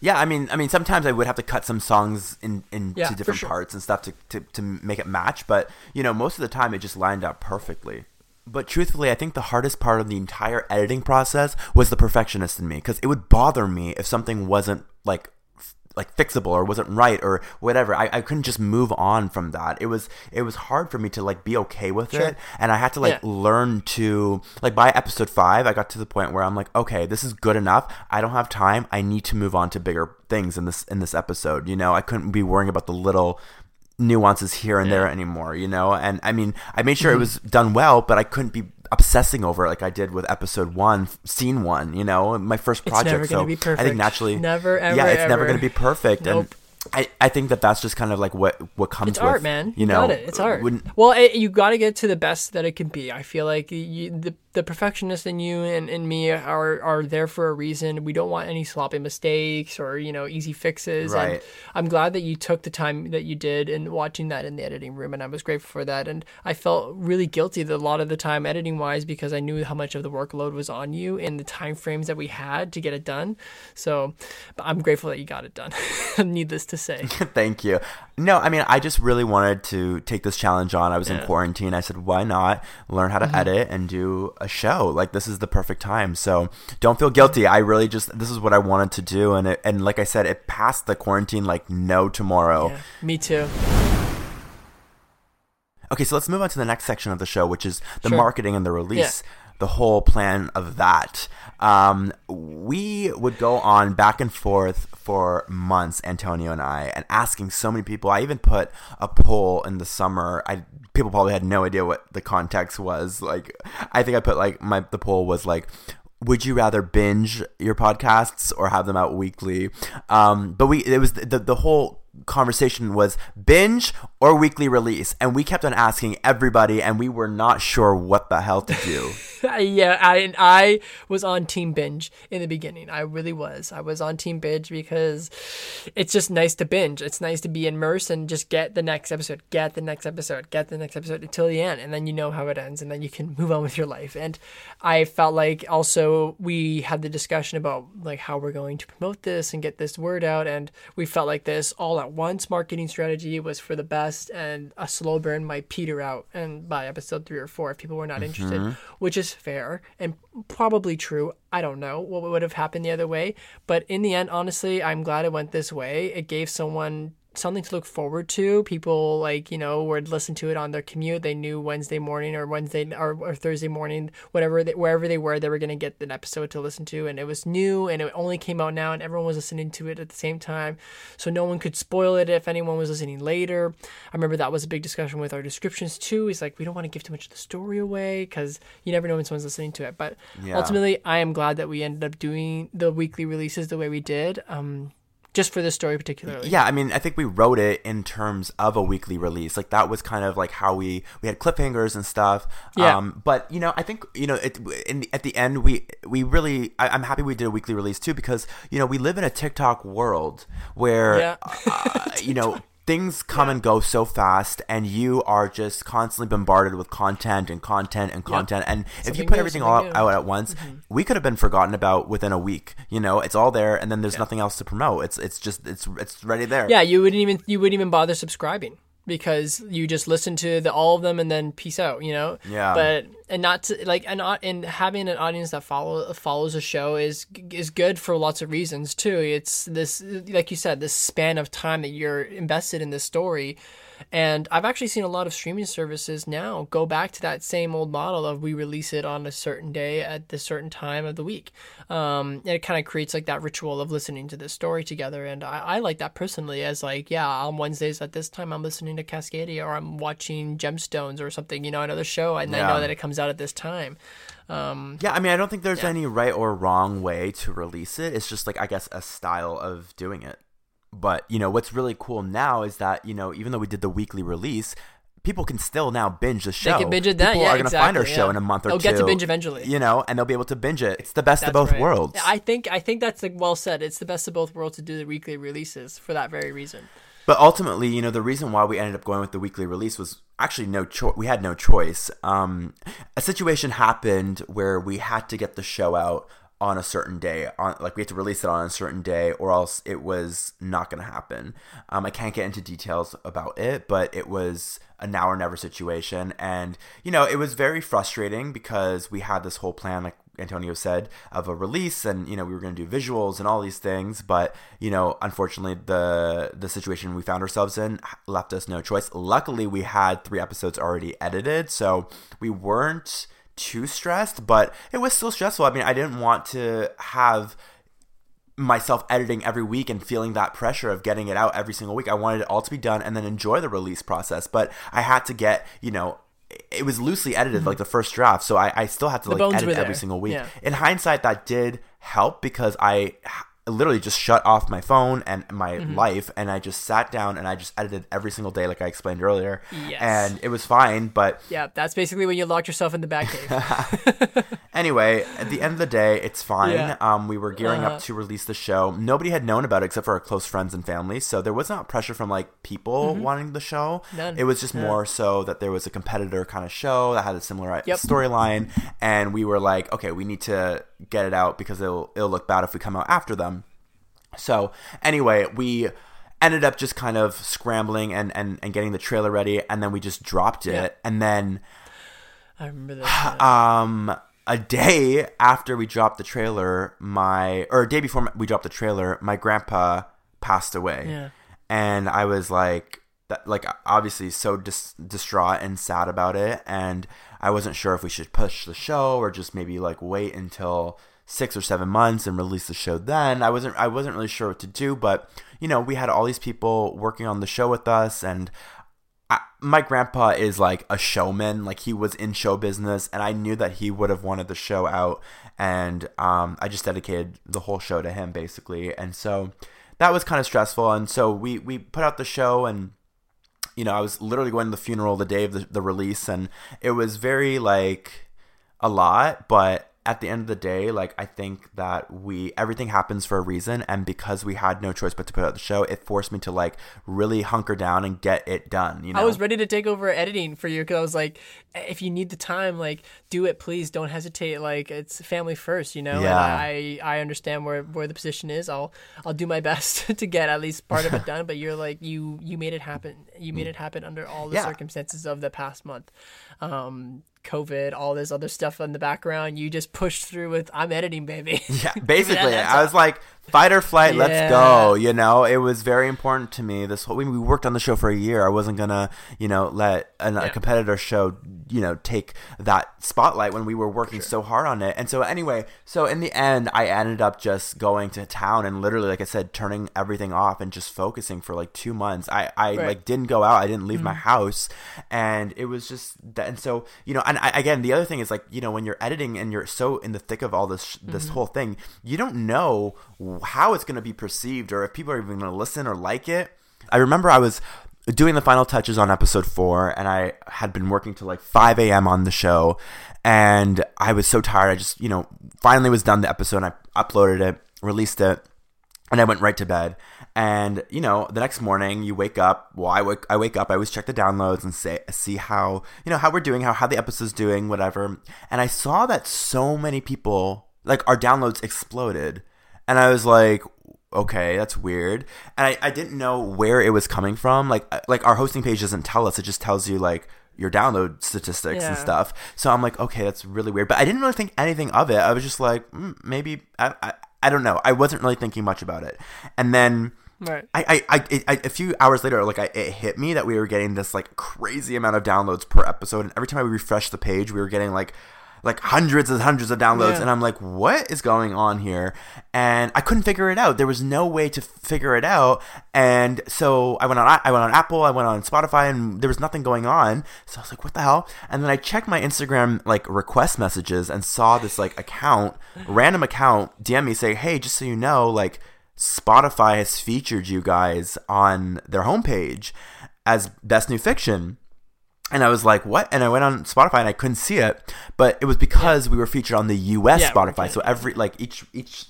Yeah, I mean, I mean, sometimes I would have to cut some songs in into Yeah, different sure. parts and stuff to, to to make it match. But you know, most of the time it just lined up perfectly. But truthfully, I think the hardest part of the entire editing process was the perfectionist in me because it would bother me if something wasn't like like fixable or wasn't right or whatever. I, I couldn't just move on from that. It was it was hard for me to like be okay with Sure. it, and I had to like Yeah. learn to like by episode five i got to the point where i'm like okay this is good enough i don't have time i need to move on to bigger things in this in this episode you know i couldn't be worrying about the little nuances here and there anymore you know? And i mean i made sure Mm-hmm. it was done well but i couldn't be obsessing over it like i did with episode one scene one you know? My first It's project so i think naturally Never, ever, yeah it's never going to be perfect Nope. and I, I think that that's just kind of like what what comes It's with art, man. you know got it. It's art. when- well, it, you got to get to the best that it can be. I feel like you, the the perfectionist in you and, and me are are there for a reason. We don't want any sloppy mistakes or you know easy fixes. And Right. I'm glad that you took the time that you did and watching that in the editing room, and I was grateful for that. And I felt really guilty that a lot of the time editing wise because I knew how much of the workload was on you and the time frames that we had to get it done. So, but I'm grateful that you got it done. Needless to say. Thank you. No, I mean, I just really wanted to take this challenge on. I was in quarantine. I said, why not learn how to Mm-hmm. edit and do a show? Like, this is the perfect time. So don't feel guilty. I really just, this is what I wanted to do. And, it, and like I said, it passed the quarantine like no tomorrow. Yeah, me too. Okay, so let's move on to the next section of the show, which is the Sure. marketing and the release. The whole plan of that. Um, we would go on back and forth for months, Antonio and I, and asking so many people. I even put a poll in the summer. I people probably had no idea what the context was. Like, I think I put like my the poll was like, would you rather binge your podcasts or have them out weekly? Um, but we it was the the whole conversation was binge or weekly release, and we kept on asking everybody, and we were not sure what the hell to do. yeah, I I was on Team Binge in the beginning. I really was. I was on Team Binge because it's just nice to binge. It's nice to be immersed and just get the next episode, get the next episode, get the next episode until the end, and then you know how it ends, and then you can move on with your life. And I felt like also we had the discussion about like how we're going to promote this and get this word out, and we felt like this all at once marketing strategy was for the best, and a slow burn might peter out, and by episode three or four, if people were not interested, mm-hmm. which is fair and probably true. I don't know what would have happened the other way, but in the end, honestly, I'm glad it went this way. It gave someone something to look forward to. People like you know would listen to it on their commute. They knew Wednesday morning or Wednesday or, or Thursday morning, whatever they, wherever they were, they were gonna get an episode to listen to, and it was new and it only came out now, and everyone was listening to it at the same time, so no one could spoil it if anyone was listening later. I remember that was a big discussion with our descriptions too. It's like we don't want to give too much of the story away because you never know when someone's listening to it. But Yeah. ultimately, I am glad that we ended up doing the weekly releases the way we did. Um, just for this story particularly. Yeah, I mean, I think we wrote it in terms of a weekly release. Like that was kind of like how we we had cliffhangers and stuff. Yeah. Um, but you know, I think you know, it, in the, at the end, we we really, I, I'm happy we did a weekly release too because you know we live in a TikTok world where Yeah. uh, you know. Things come and go so fast, and you are just constantly bombarded with content and content and content. And if you put new, everything all out, new. out at once, mm-hmm. we could have been forgotten about within a week. You know, it's all there, and then there's nothing else to promote. It's it's just it's it's ready there. Yeah, you wouldn't even you wouldn't even bother subscribing because you just listen to the all of them and then peace out, you know. Yeah. But and not to like and and having an audience that follow follows a show is is good for lots of reasons too. It's this like you said, this span of time that you're invested in this story. And I've actually seen a lot of streaming services now go back to that same old model of we release it on a certain day at the certain time of the week. Um, and it kind of creates like that ritual of listening to this story together. And I, I like that personally as like, yeah, on Wednesdays at this time, I'm listening to Cascadia or I'm watching Gemstones or something, you know, another show. And I know that it comes out at this time. Um, Yeah, I mean, I don't think there's Yeah. any right or wrong way to release it. It's just like I guess a style of doing it. But you know, what's really cool now is that you know, even though we did the weekly release, people can still now binge the show. They can binge it then, People yeah, are gonna find our exactly, show in a month or They'll two. get to binge eventually. You know, and they'll be able to binge it. It's the best of both right. worlds. I think I think that's like well said. It's the best of both worlds to do the weekly releases for that very reason. But ultimately, you know, the reason why we ended up going with the weekly release was actually no choice. We had no choice. Um, a situation happened where we had to get the show out on a certain day. On like we had to release it on a certain day, or else it was not going to happen. Um, I can't get into details about it, but it was a now or never situation, and you know, it was very frustrating because we had this whole plan, like Antonio said, of a release, and you know, we were going to do visuals and all these things, but you know, unfortunately, the the situation we found ourselves in left us no choice. Luckily, we had three episodes already edited, so we weren't too stressed, but it was still stressful. I mean, I didn't want to have myself editing every week and feeling that pressure of getting it out every single week. I wanted it all to be done and then enjoy the release process. But I had to get, you know, it was loosely edited, like the first draft. So I, I still had to Mm-hmm. The like edit every single week. Yeah. In hindsight, that did help because I literally just shut off my phone and my Mm-hmm. life and I just sat down and I just edited every single day, like I explained earlier. Yes. And it was fine. But Yeah, that's basically when you locked yourself in the back cave. Anyway, at the end of the day, it's fine. Yeah. Um, we were gearing Uh-huh. up to release the show. Nobody had known about it except for our close friends and family, so there was not pressure from like people wanting the show. Mm-hmm. None. It was just more so that there was a competitor kind of show that had a similar Yep. storyline, and we were like, okay, we need to get it out because it'll it'll look bad if we come out after them. So anyway, we ended up just kind of scrambling and, and, and getting the trailer ready, and then we just dropped it, Yeah. and then I remember that. um a day after we dropped the trailer my or a day before we dropped the trailer my grandpa passed away Yeah. and i was like that like obviously so dis- distraught and sad about it and i wasn't sure if we should push the show or just maybe like wait until six or seven months and release the show then. I wasn't i wasn't really sure what to do but you know we had all these people working on the show with us and I, my grandpa is like a showman. Like he was in show business and i knew that he would have wanted the show out and um, i just dedicated the whole show to him basically. And so that was kind of stressful and so we we put out the show and you know i was literally going to the funeral the day of the, the release and it was very like a lot but at the end of the day like i think that we everything happens for a reason and because we had no choice but to put out the show it forced me to like really hunker down and get it done you know I was ready to take over editing for you because I was like, if you need the time, like do it, please. Don't hesitate. Like it's family first, you know. And Yeah. I I understand where where the position is. I'll I'll do my best to get at least part of it done. But you're like you you made it happen. You made it happen under all the Yeah. circumstances of the past month. Um, COVID, all this other stuff in the background. You just pushed through with I'm editing, baby. Yeah, basically, I was like, fight or flight, let's go. You know, it was very important to me. This whole, we we worked on the show for a year. I wasn't gonna, you know, let an, a competitor show, you know, take that spotlight when we were working so hard on it. And so, anyway, so in the end, I ended up just going to town and literally, like I said, turning everything off and just focusing for like two months. I, I Right. like didn't go out. I didn't leave my mm-hmm. house, and it was just that. And so, you know, and I, again, the other thing is like, you know, when you're editing and you're so in the thick of all this this mm-hmm. whole thing, you don't know how it's going to be perceived or if people are even going to listen or like it. I remember I was doing the final touches on episode four, and I had been working till like 5 a.m. on the show, and I was so tired. I just, you know, finally was done the episode, and I uploaded it, released it, and I went right to bed. And you know, the next morning you wake up. Well, I wake I wake up. I always check the downloads and say see how you know how we're doing, how how the episode's doing, whatever. And I saw that so many people like our downloads exploded, and I was like, okay, that's weird. And I, I didn't know where it was coming from. Like like our hosting page doesn't tell us. It just tells you like your download statistics and stuff. So I'm like, okay, that's really weird. But I didn't really think anything of it. I was just like, mm, maybe I, I I don't know. I wasn't really thinking much about it. And then Right. I, I, I, it, I, a few hours later, like I, it hit me that we were getting this like crazy amount of downloads per episode, and every time I refreshed the page, we were getting like, like hundreds and hundreds of downloads, Yeah. and I'm like, what is going on here? And I couldn't figure it out. There was no way to figure it out, and so I went on, I went on Apple, I went on Spotify, and there was nothing going on. So I was like, what the hell? And then I checked my Instagram like request messages and saw this like account, random account, DM me say, hey, just so you know, like. Spotify has featured you guys on their homepage as best new fiction. And I was like, what? And I went on Spotify and I couldn't see it, but it was because we were featured on the US Yeah, Spotify. So every like each each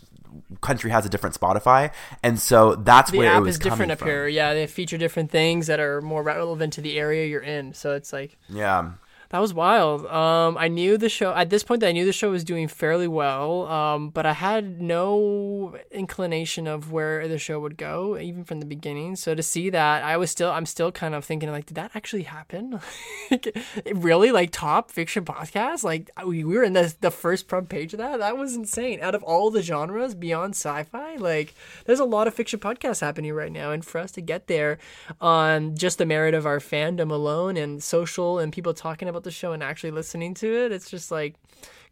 country has a different Spotify, and so that's the where it app was is different coming up from. here. Yeah, they feature different things that are more relevant to the area you're in. So it's like Yeah. That was wild. Um, I knew the show at this point. I knew the show was doing fairly well. Um, but I had no inclination of where the show would go, even from the beginning. So to see that, I was still, I'm still kind of thinking like, did that actually happen? Like, really, like top fiction podcast? Like we, we were in the the first front page of that. That was insane. Out of all the genres beyond sci-fi, like there's a lot of fiction podcasts happening right now, and for us to get there on just the merit of our fandom alone and social and people talking about the show and actually listening to it, it's just like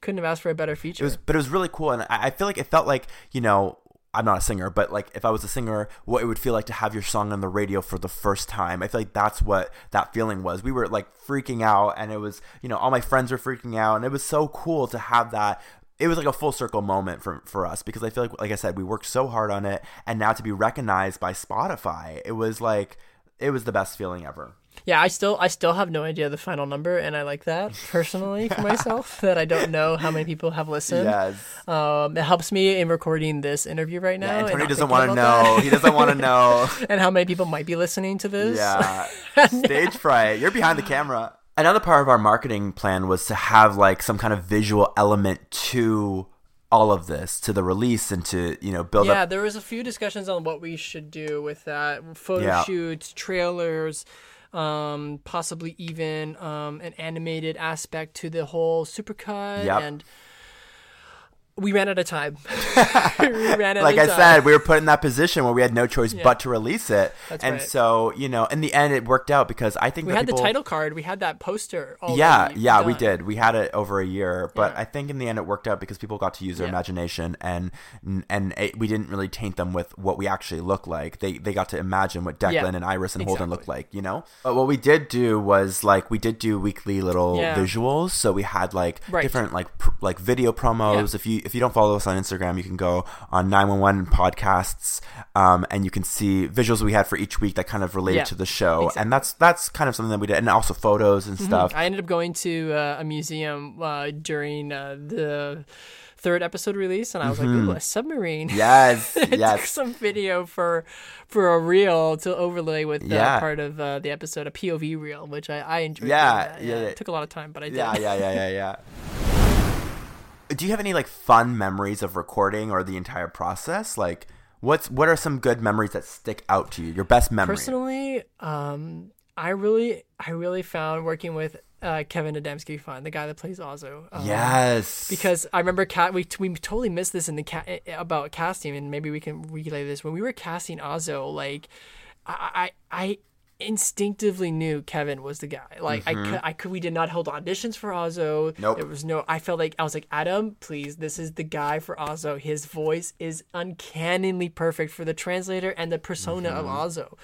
couldn't have asked for a better feature. It was, but it was really cool, and I, I feel like it felt like you know. I'm not a singer, but like if I was a singer, what it would feel like to have your song on the radio for the first time. I feel like that's what that feeling was. We were like freaking out, and it was, you know, all my friends were freaking out, and it was so cool to have that. It was like a full circle moment for for us because I feel like, like I said, we worked so hard on it, and now to be recognized by Spotify, it was like it was the best feeling ever. Yeah, I still I still have no idea the final number, and I like that personally for myself that I don't know how many people have listened. Yes. Um, it helps me in recording this interview right now. Yeah, and Antonio not doesn't want to know. that. He doesn't want to know. and how many people might be listening to this. Yeah. Stage fright. You're behind the camera. Another part of our marketing plan was to have like some kind of visual element to all of this, to the release and to, you know, build up. yeah, up there was a few discussions on what we should do with that photo Yeah. shoots, trailers, um, possibly even um, an animated aspect to the whole supercut, Yep. and we ran out of time. ran out like I time. said, we were put in that position where we had no choice Yeah. but to release it. That's and right. so, you know, in the end it worked out because I think we had the title card. We had that poster. yeah, yeah, we did. We had it over a year, but Yeah. I think in the end it worked out because people got to use their Yeah. imagination, and and it, we didn't really taint them with what we actually look like. They they got to imagine what Declan and Iris and Holden looked like, you know. But what we did do was like we did do weekly little visuals, so we had like Right. different like pr- like video promos. If you if you don't follow us on Instagram, you can go on nine one one podcasts, um, and you can see visuals we had for each week that kind of related Yeah, to the show, exactly. and that's that's kind of something that we did, and also photos and stuff. I ended up going to uh, a museum uh, during uh, the third episode release, and I was like, "Ooh, a submarine!" Mm-hmm. Yes, took some video for for a reel to overlay with uh, Yeah. part of uh, the episode, a POV reel, which I, I enjoyed. Yeah, yeah, yeah. It took a lot of time, but I did. Yeah, yeah, yeah, yeah, yeah. Do you have any like fun memories of recording or the entire process? Like, what's what are some good memories that stick out to you? Your best memory? Personally, um, I really, I really found working with uh, Kevin Adamski fun, the guy that plays Ozo. Um, yes. because I remember cat we we totally missed this in the cat about casting, and maybe we can relay this when we were casting Ozo. Like, I I I instinctively knew Kevin was the guy. Like I could, I could. We did not hold auditions for Ozzo. Nope. There was no. I felt like I was like Adam, please. This is the guy for Ozzo. His voice is uncannily perfect for the translator and the persona of Ozzo.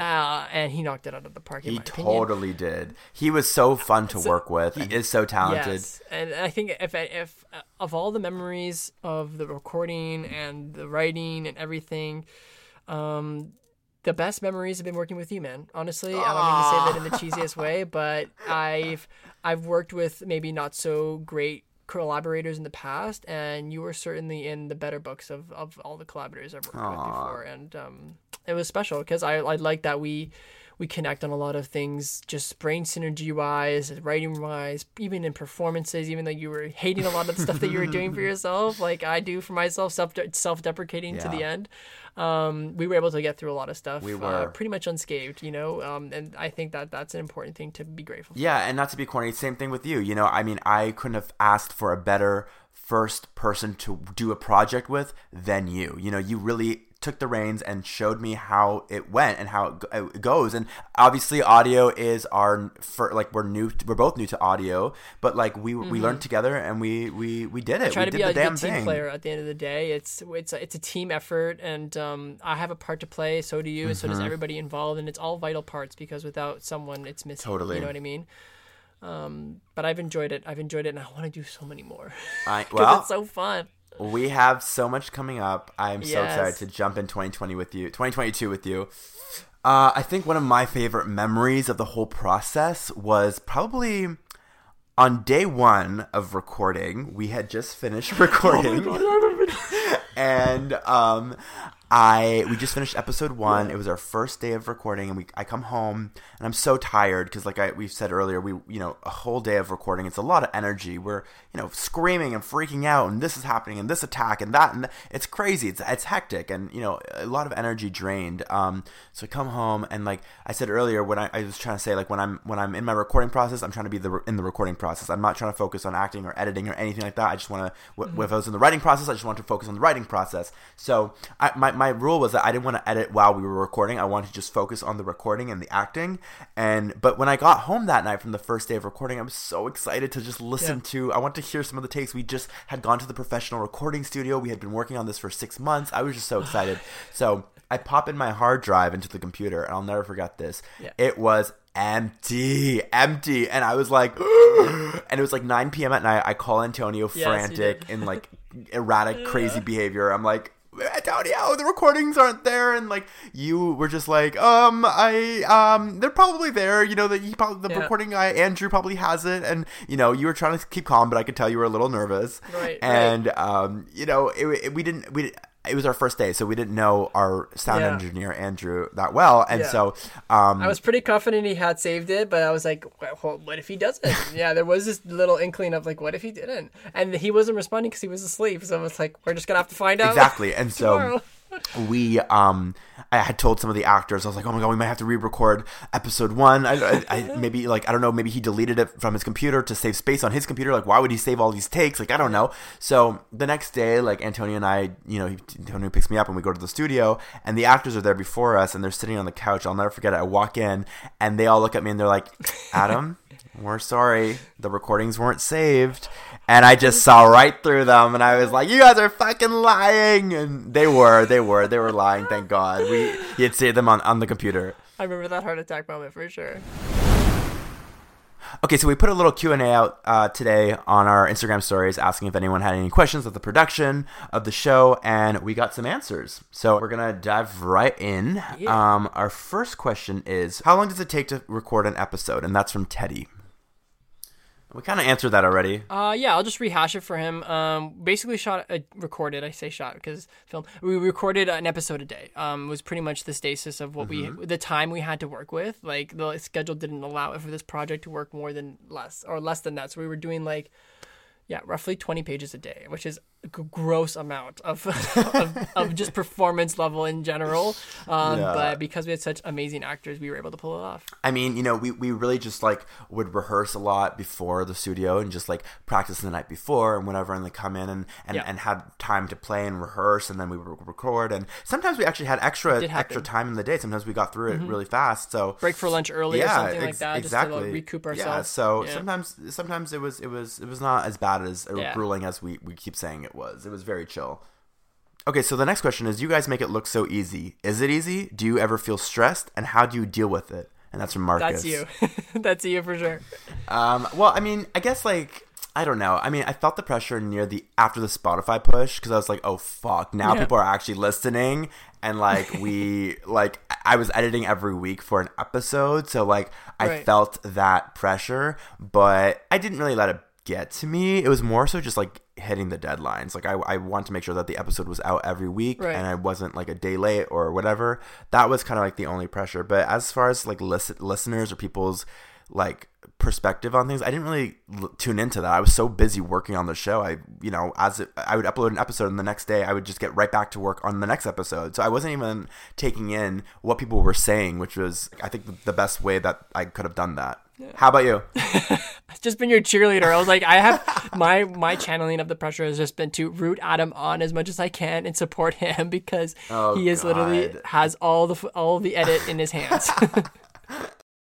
Uh, and he knocked it out of the park. In He opinion. totally did. He was so fun to work with. He is so talented. Yes, and I think if if uh, of all the memories of the recording and the writing and everything, um, the best memories have been working with you, man. Honestly, I don't mean to say that in the cheesiest way, but I've I've worked with maybe not so great collaborators in the past, and you were certainly in the better books of, of all the collaborators I've worked with before, and um, it was special because I I like that we we connect on a lot of things, just brain synergy wise, writing wise, even in performances. Even though you were hating a lot of the stuff that you were doing for yourself, like I do for myself, self self deprecating to the end. Um, we were able to get through a lot of stuff. We uh, were. pretty much unscathed, you know. Um, and I think that that's an important thing to be grateful. for. Yeah, and not to be corny, same thing with you. You know, I mean, I couldn't have asked for a better first person to do a project with than you. You know, you really took the reins and showed me how it went and how it go- it goes. And obviously, audio is our for like we're new. We're both new to audio, but like we we learned together and we we we did it. try we to did be the a damn good team thing. player at the end of the day. It's it's a, it's a team effort, and um, I have a part to play. So do you, and so does Mm-hmm. everybody involved. And it's all vital parts because without someone, it's missing. Totally. You know what I mean? Um, but I've enjoyed it. I've enjoyed it, and I want to do so many more I, well, it's so fun. We have so much coming up. I'm so Yes. excited to jump in 2020 with you, 2022 with you. Uh, I think one of my favorite memories of the whole process was probably on day one of recording. We had just finished recording, and um, I we just finished episode one. It was our first day of recording, and we I come home and I'm so tired because, like I we said earlier, we you know a whole day of recording. It's a lot of energy. We're you know screaming and freaking out, and this is happening, and this attack, and that, and th- it's crazy. It's it's hectic, and you know a lot of energy drained. Um, so I come home and like I said earlier, when I, I was trying to say like when I'm when I'm in my recording process, I'm trying to be the in the recording process. I'm not trying to focus on acting or editing or anything like that. I just want to. W- If I was in the writing process, I just want to focus on the writing process. So I, my my rule was that I didn't want to edit while we were recording. I wanted to just focus on the recording and the acting. And but when I got home that night from the first day of recording, I was so excited to just listen Yeah. to. I want to hear some of the takes. We just had gone to the professional recording studio. We had been working on this for six months. I was just so excited. so I pop in my hard drive into the computer, and I'll never forget this. Yeah. It was empty, empty, and I was like, and it was like 9 p.m. at night. I call Antonio you frantic in like erratic, crazy behavior. I'm like. Antonio, the recordings aren't there, and like you were just like, um, I, um, they're probably there. You know that he probably the Yeah. recording guy Andrew probably has it, and you know you were trying to keep calm, but I could tell you were a little nervous. Right, And um, you know, it, it- we didn't we. It was our first day, so we didn't know our sound Yeah. engineer Andrew that well, and Yeah. so um, I was pretty confident he had saved it, but I was like, well, what if he doesn't? yeah, there was this little inkling of like, what if he didn't? And he wasn't responding because he was asleep. So I was like, we're just gonna have to find out. exactly and so. We um i had told some of the actors i was like oh my god we might have to re-record episode one. I, I, I maybe like i don't know maybe he deleted it from his computer to save space on his computer. Like why would he save all these takes? Like i don't know. So the next day like antonio and i you know he, antonio picks me up and we go to the studio and the actors are there before us and they're sitting on the couch. I'll never forget it. I walk in and they all look at me and they're like adam we're sorry the recordings weren't saved and i just saw right through them and i was like you guys are fucking lying! And they were they were they were lying thank god. We he had saved them on, on the computer. I remember that heart attack moment for sure. okay so we put a little q&a out uh, today on our instagram stories asking if anyone had any questions of the production of the show and we got some answers. So we're gonna dive right in. Yeah. um, our first question is how long does it take to record an episode? And that's from teddy we kind of answered that already Uh, yeah, I'll just rehash it for him. Um, basically shot, uh, recorded. I say shot because film. We recorded an episode a day. Um, was pretty much the stasis of what we, the time we had to work with. Like the schedule didn't allow it for this project to work more than less or less than that. So we were doing like, yeah, roughly twenty pages a day, which is g- gross amount of of, of just performance level in general. Um, Yeah. But because we had such amazing actors, we were able to pull it off. I mean, you know, we, we really just like would rehearse a lot before the studio and just like practice the night before and whatever, and they come in and, and, Yeah. and had time to play and rehearse, and then we would record. And sometimes we actually had extra extra time in the day. Sometimes we got through it really fast. So Break for lunch early or something like that, just to, like, recoup Yeah, ourselves. so Yeah. sometimes sometimes it was it was it was not as bad as Yeah. grueling as we we keep saying it was. It was very chill. Okay, so the next question is: You guys make it look so easy. Is it easy? Do you ever feel stressed? And how do you deal with it? And that's from Marcus. That's you. That's you for sure. Um, well, I mean, I guess like I don't know. I mean, I felt the pressure near the after the Spotify push because I was like, oh fuck, now Yeah. people are actually listening, and like we like I was editing every week for an episode, so like I Right. felt that pressure, but I didn't really let it get to me. It was more so just like hitting the deadlines. Like I, I want to make sure that the episode was out every week Right. and I wasn't like a day late or whatever. That was kind of like the only pressure. But as far as like listen- listeners or people's like perspective on things, I didn't really l- tune into that. I was so busy working on the show. I, you know, as it, I would upload an episode and the next day I would just get right back to work on the next episode. So I wasn't even taking in what people were saying, which was I think the- the best way that I could have done that. How about you? I've just been your cheerleader. I was like, I have my my channeling of the pressure has just been to root Adam on as much as I can and support him because Oh, he is literally has all the all the edit in his hands.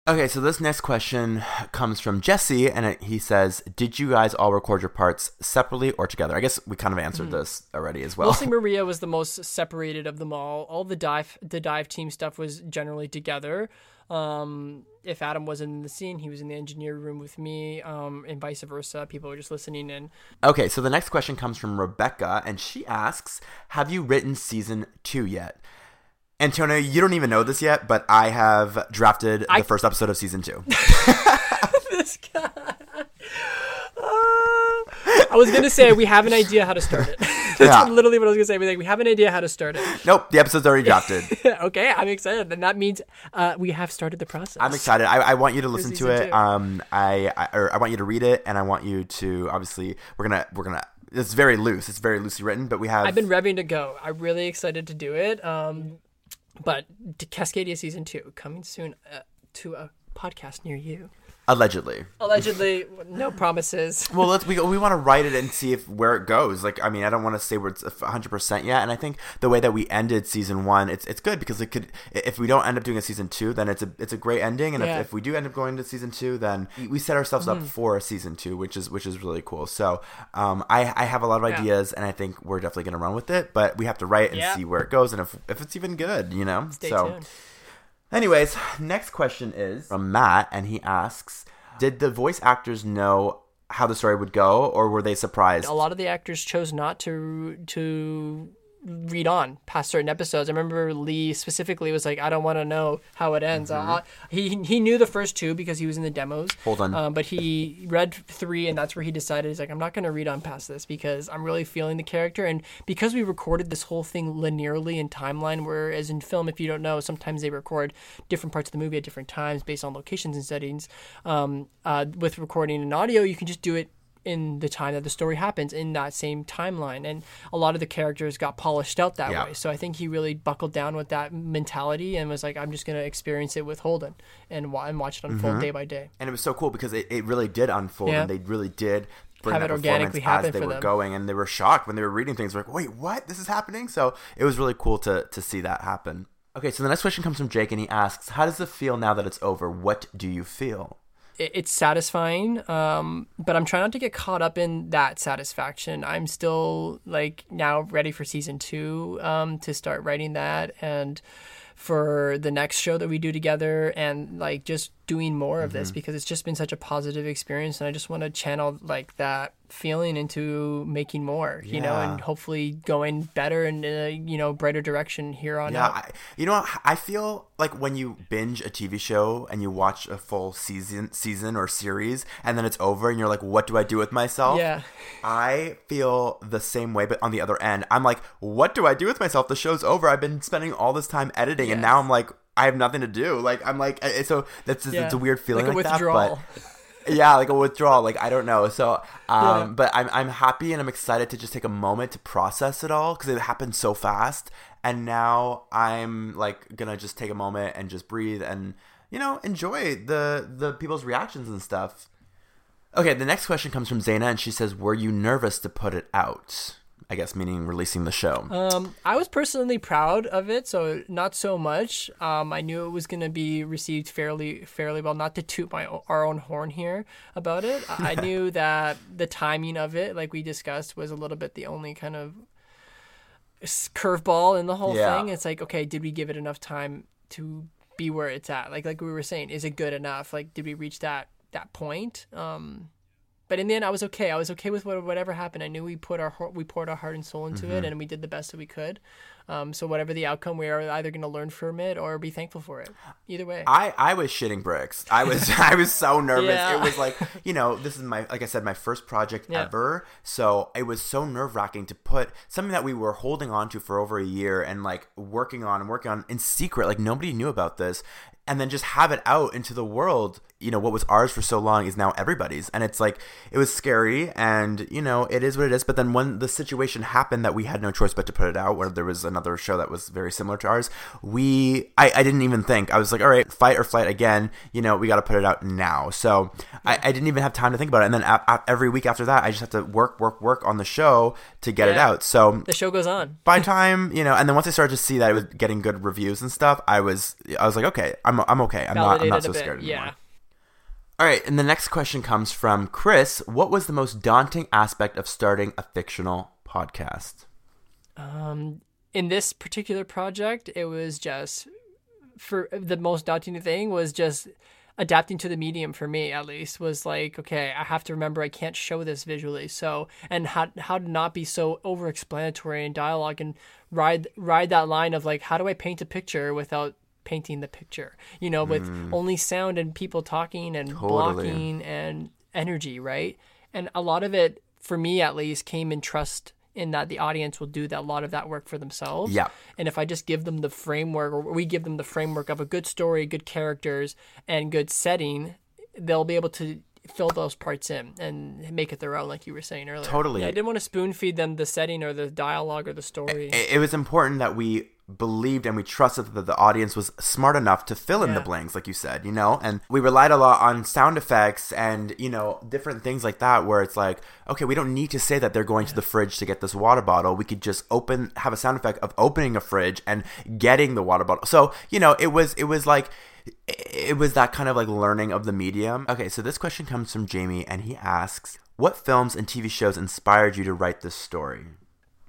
Okay, so this next question comes from Jesse, and it, he says, "Did you guys all record your parts separately or together?" I guess we kind of answered hmm. this already as well. Mostly Maria was the most separated of them all. All the dive the dive team stuff was generally together. Um, if Adam wasn't in the scene, he was in the engineer room with me, um, and vice versa. People were just listening in. Okay, so the next question comes from Rebecca, and she asks, "Have you written season two yet?" Antonio, you don't even know this yet, but I have drafted the first episode of season two. this guy. I was gonna say we have an idea how to start it. That's Yeah. literally what I was gonna say. We like we have an idea how to start it. nope, the episode's already drafted. okay, I'm excited, and that means uh, we have started the process. I'm excited. I, I want you to listen to it. two. Um, I, I or I want you to read it, and I want you to obviously we're gonna we're gonna. It's very loose. It's very loosely written, but we have. I've been revving to go. I'm really excited to do it. Um, but Cascadia season two coming soon uh, to a podcast near you. Allegedly. Allegedly, no promises. Well, let's we we want to write it and see if where it goes. Like, I mean, I don't want to say where it's hundred percent yet. And I think the way that we ended season one, it's it's good because it could. If we don't end up doing a season two, then it's a it's a great ending. And Yeah. if, if we do end up going to season two, then we set ourselves Mm-hmm. up for a season two, which is which is really cool. So, um, I I have a lot of Yeah. ideas, and I think we're definitely gonna run with it. But we have to write and Yeah. see where it goes, and if if it's even good, you know. Stay so. tuned. Anyways, next question is from Matt, and he asks Did the voice actors know how the story would go, or were they surprised? a lot of the actors chose not to to read on past certain episodes. I remember Lee specifically was like, "I don't want to know how it ends." Uh, he he knew the first two because he was in the demos. Mm-hmm. Hold on. um, but he read three, and that's where he decided he's like, "I'm not going to read on past this because I'm really feeling the character." And because we recorded this whole thing linearly in timeline, whereas in film, if you don't know, sometimes they record different parts of the movie at different times based on locations and settings. Um, uh, with recording in audio, you can just do it in the time that the story happens in that same timeline and a lot of the characters got polished out that Yeah. way so i think he really buckled down with that mentality and was like i'm just going to experience it with holden and, and watch it unfold mm-hmm. day by day and it was so cool because it, it really did unfold, Yeah. and they really did bring Have that it organically happen as they were them. going, and they were shocked when they were reading things. Like, wait, what? This is happening? So it was really cool to to see that happen. Okay, so the next question comes from Jake, and he asks, "How does it feel now that it's over? What do you feel?" It, it's satisfying um, but i'm trying not to get caught up in that satisfaction. I'm still like now ready for season two um, to start writing that and for the next show that we do together and like just doing more of this because it's just been such a positive experience and i just want to channel like that feeling into making more you know and hopefully going better and uh, you know brighter direction here on Yeah, out I, you know, what? I feel like when you binge a TV show and you watch a full season, season or series, and then it's over, and you're like, "What do I do with myself?" Yeah. I feel the same way, but on the other end, I'm like, "What do I do with myself? The show's over. I've been spending all this time editing, and now I'm like, I have nothing to do. Like, I'm like, so that's Yeah. it's a weird feeling Like like, a that, but. yeah, like a withdrawal. Like I don't know. So, um, Yeah. but I'm I'm happy and I'm excited to just take a moment to process it all because it happened so fast. And now I'm like gonna just take a moment and just breathe and you know enjoy the the people's reactions and stuff. Okay, the next question comes from Zaina, and she says, "Were you nervous to put it out?" I guess meaning releasing the show. Um, I was personally proud of it, so not so much. Um, I knew it was going to be received fairly, fairly well. Not to toot my our own horn here about it. I knew that the timing of it, like we discussed, was a little bit the only kind of curveball in the whole Yeah. thing. It's like, okay, did we give it enough time to be where it's at? Like, like we were saying, is it good enough? Like, did we reach that that point? Um, but in the end, I was okay. I was okay with whatever happened. I knew we put our heart- we poured our heart and soul into Mm-hmm. it, and we did the best that we could. Um, so whatever the outcome, we are either going to learn from it or be thankful for it. Either way. I, I was shitting bricks. I was I was so nervous. Yeah. It was like you know this is my like I said my first project Yeah. ever. So it was so nerve wracking to put something that we were holding on to for over a year and like working on and working on in secret. Like nobody knew about this, and then just have it out into the world. You know what was ours for so long is now everybody's, and it's like it was scary, and you know it is what it is. But then when the situation happened that we had no choice but to put it out, where there was another show that was very similar to ours, we I, I didn't even think. I was like, all right, fight or flight again. You know we got to put it out now. So I, I didn't even have time to think about it. And then a, a- every week after that, I just have to work, work, work on the show to get it out. So the show goes on. by time you know, and then once I started to see that it was getting good reviews and stuff, I was I was like, okay, I'm I'm okay. I'm not I'm not so bit. scared anymore. Yeah. All right, and the next question comes from Chris. What was the most daunting aspect of starting a fictional podcast? Um, in this particular project, it was just for the most daunting thing was just adapting to the medium for me at least was like okay i have to remember i can't show this visually so and how how to not be so over explanatory in dialogue and ride ride that line of like how do i paint a picture without painting the picture you know with mm. only sound and people talking and Totally. blocking and energy right and a lot of it for me at least came in trust in that the audience will do that a lot of that work for themselves Yeah. and if I just give them the framework, or we give them the framework of a good story, good characters, and good setting, they'll be able to fill those parts in and make it their own, like you were saying earlier. Totally. Yeah, I didn't want to spoon feed them the setting or the dialogue or the story. It, it was important that we believed and we trusted that the audience was smart enough to fill in the blanks, like you said, you know? And we relied a lot on sound effects and, you know, different things like that where it's like, okay, we don't need to say that they're going to the fridge to get this water bottle. We could just open, have a sound effect of opening a fridge and getting the water bottle. So, you know, it was, it was like, it was that kind of like learning of the medium. Okay, so this question comes from Jamie and he asks, what films and TV shows inspired you to write this story?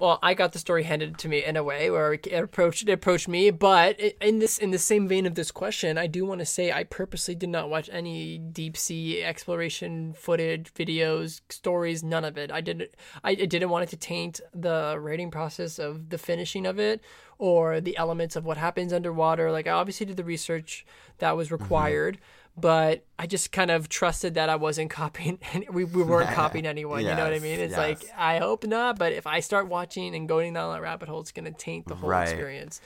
Well, I got the story handed to me in a way where it approached it approached me, but in this in the same vein of this question, I do want to say I purposely did not watch any deep sea exploration footage, videos, stories, none of it. I didn't I didn't want it to taint the writing process of the finishing of it or the elements of what happens underwater. Like I obviously did the research that was mm-hmm. required. But I just kind of trusted that I wasn't copying, and we, we weren't copying anyone. you know what I mean? It's yes. like I hope not, but if I start watching and going down that rabbit hole, it's gonna taint the whole Right. experience.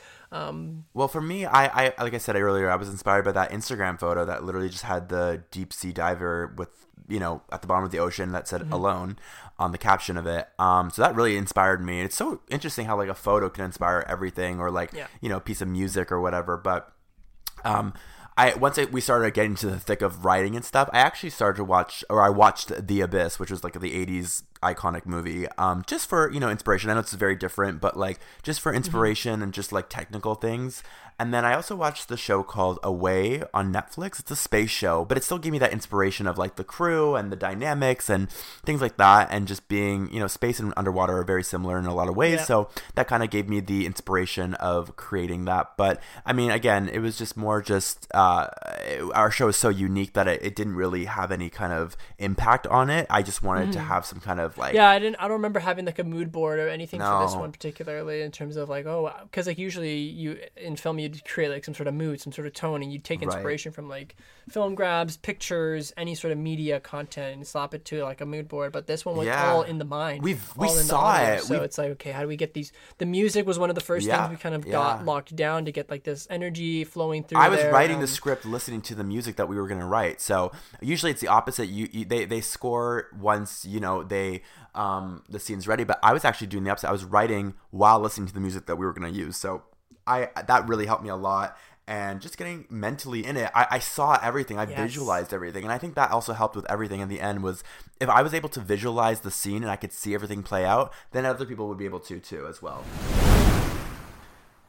Well, for me, I, I like I said earlier, I was inspired by that Instagram photo that literally just had the deep sea diver with you know at the bottom of the ocean that Mm-hmm. said "alone" on the caption of it. Um, so that really inspired me. It's so interesting how like a photo can inspire everything, or like Yeah. you know a piece of music or whatever. But um, I once I, we started getting into the thick of writing and stuff, I actually started to watch, or I watched The Abyss, which was like the '80s iconic movie, um, just for you know inspiration. I know it's very different, but like just for inspiration and just like technical things. And then I also watched the show called Away on Netflix. It's a space show, but it still gave me that inspiration of like the crew and the dynamics and things like that, and just being you know space and underwater are very similar in a lot of ways. Yeah. So that kind of gave me the inspiration of creating that. But I mean, again, it was just more just uh, our show is so unique that it, it didn't really have any kind of impact on it. I just wanted to have some kind of of like Yeah, I didn't. I don't remember having like a mood board or anything for this one particularly in terms of like oh, because like usually you in film you'd create like some sort of mood, some sort of tone, and you'd take Right. inspiration from like film grabs, pictures, any sort of media content, and slap it to like a mood board. But this one was Yeah. all in the mind. We've- we all in the saw audio. it. So We've- it's like okay, how do we get these? The music was one of the first Yeah, things we kind of yeah. got locked down to get like this energy flowing through. I was there, writing um, the script, listening to the music that we were going to write. So usually it's the opposite. You, you they they score once you know they um the scene's ready. But I was actually doing the opposite. I was writing while listening to the music that we were going to use. So I that really helped me a lot. And just getting mentally in it, I, I saw everything. I Yes. visualized everything, and I think that also helped with everything. In the end, was if I was able to visualize the scene and I could see everything play out, then other people would be able to too as well.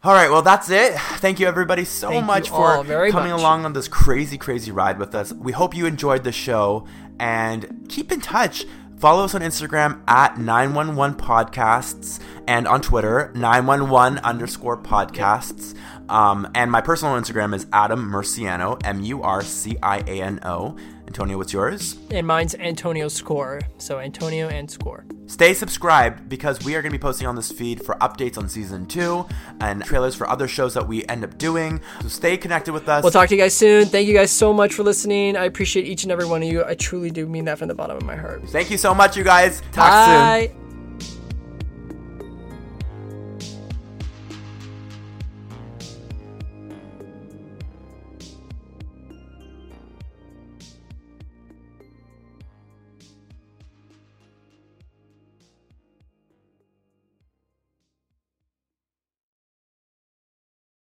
All right, well that's it. Thank you everybody so Thank much for coming much. along on this crazy crazy ride with us. We hope you enjoyed the show and keep in touch. Follow us on Instagram at 911 podcasts and on Twitter 911 underscore podcasts. Um, and my personal Instagram is Adam Murciano, M U R C I A N O. Antonio, what's yours? and mine's Antonio Score. So Antonio and Score. Stay subscribed because we are going to be posting on this feed for updates on season two and trailers for other shows that we end up doing. So stay connected with us. We'll talk to you guys soon. Thank you guys so much for listening. I appreciate each and every one of you. I truly do mean that from the bottom of my heart. Thank you so much, you guys. Talk soon. Bye.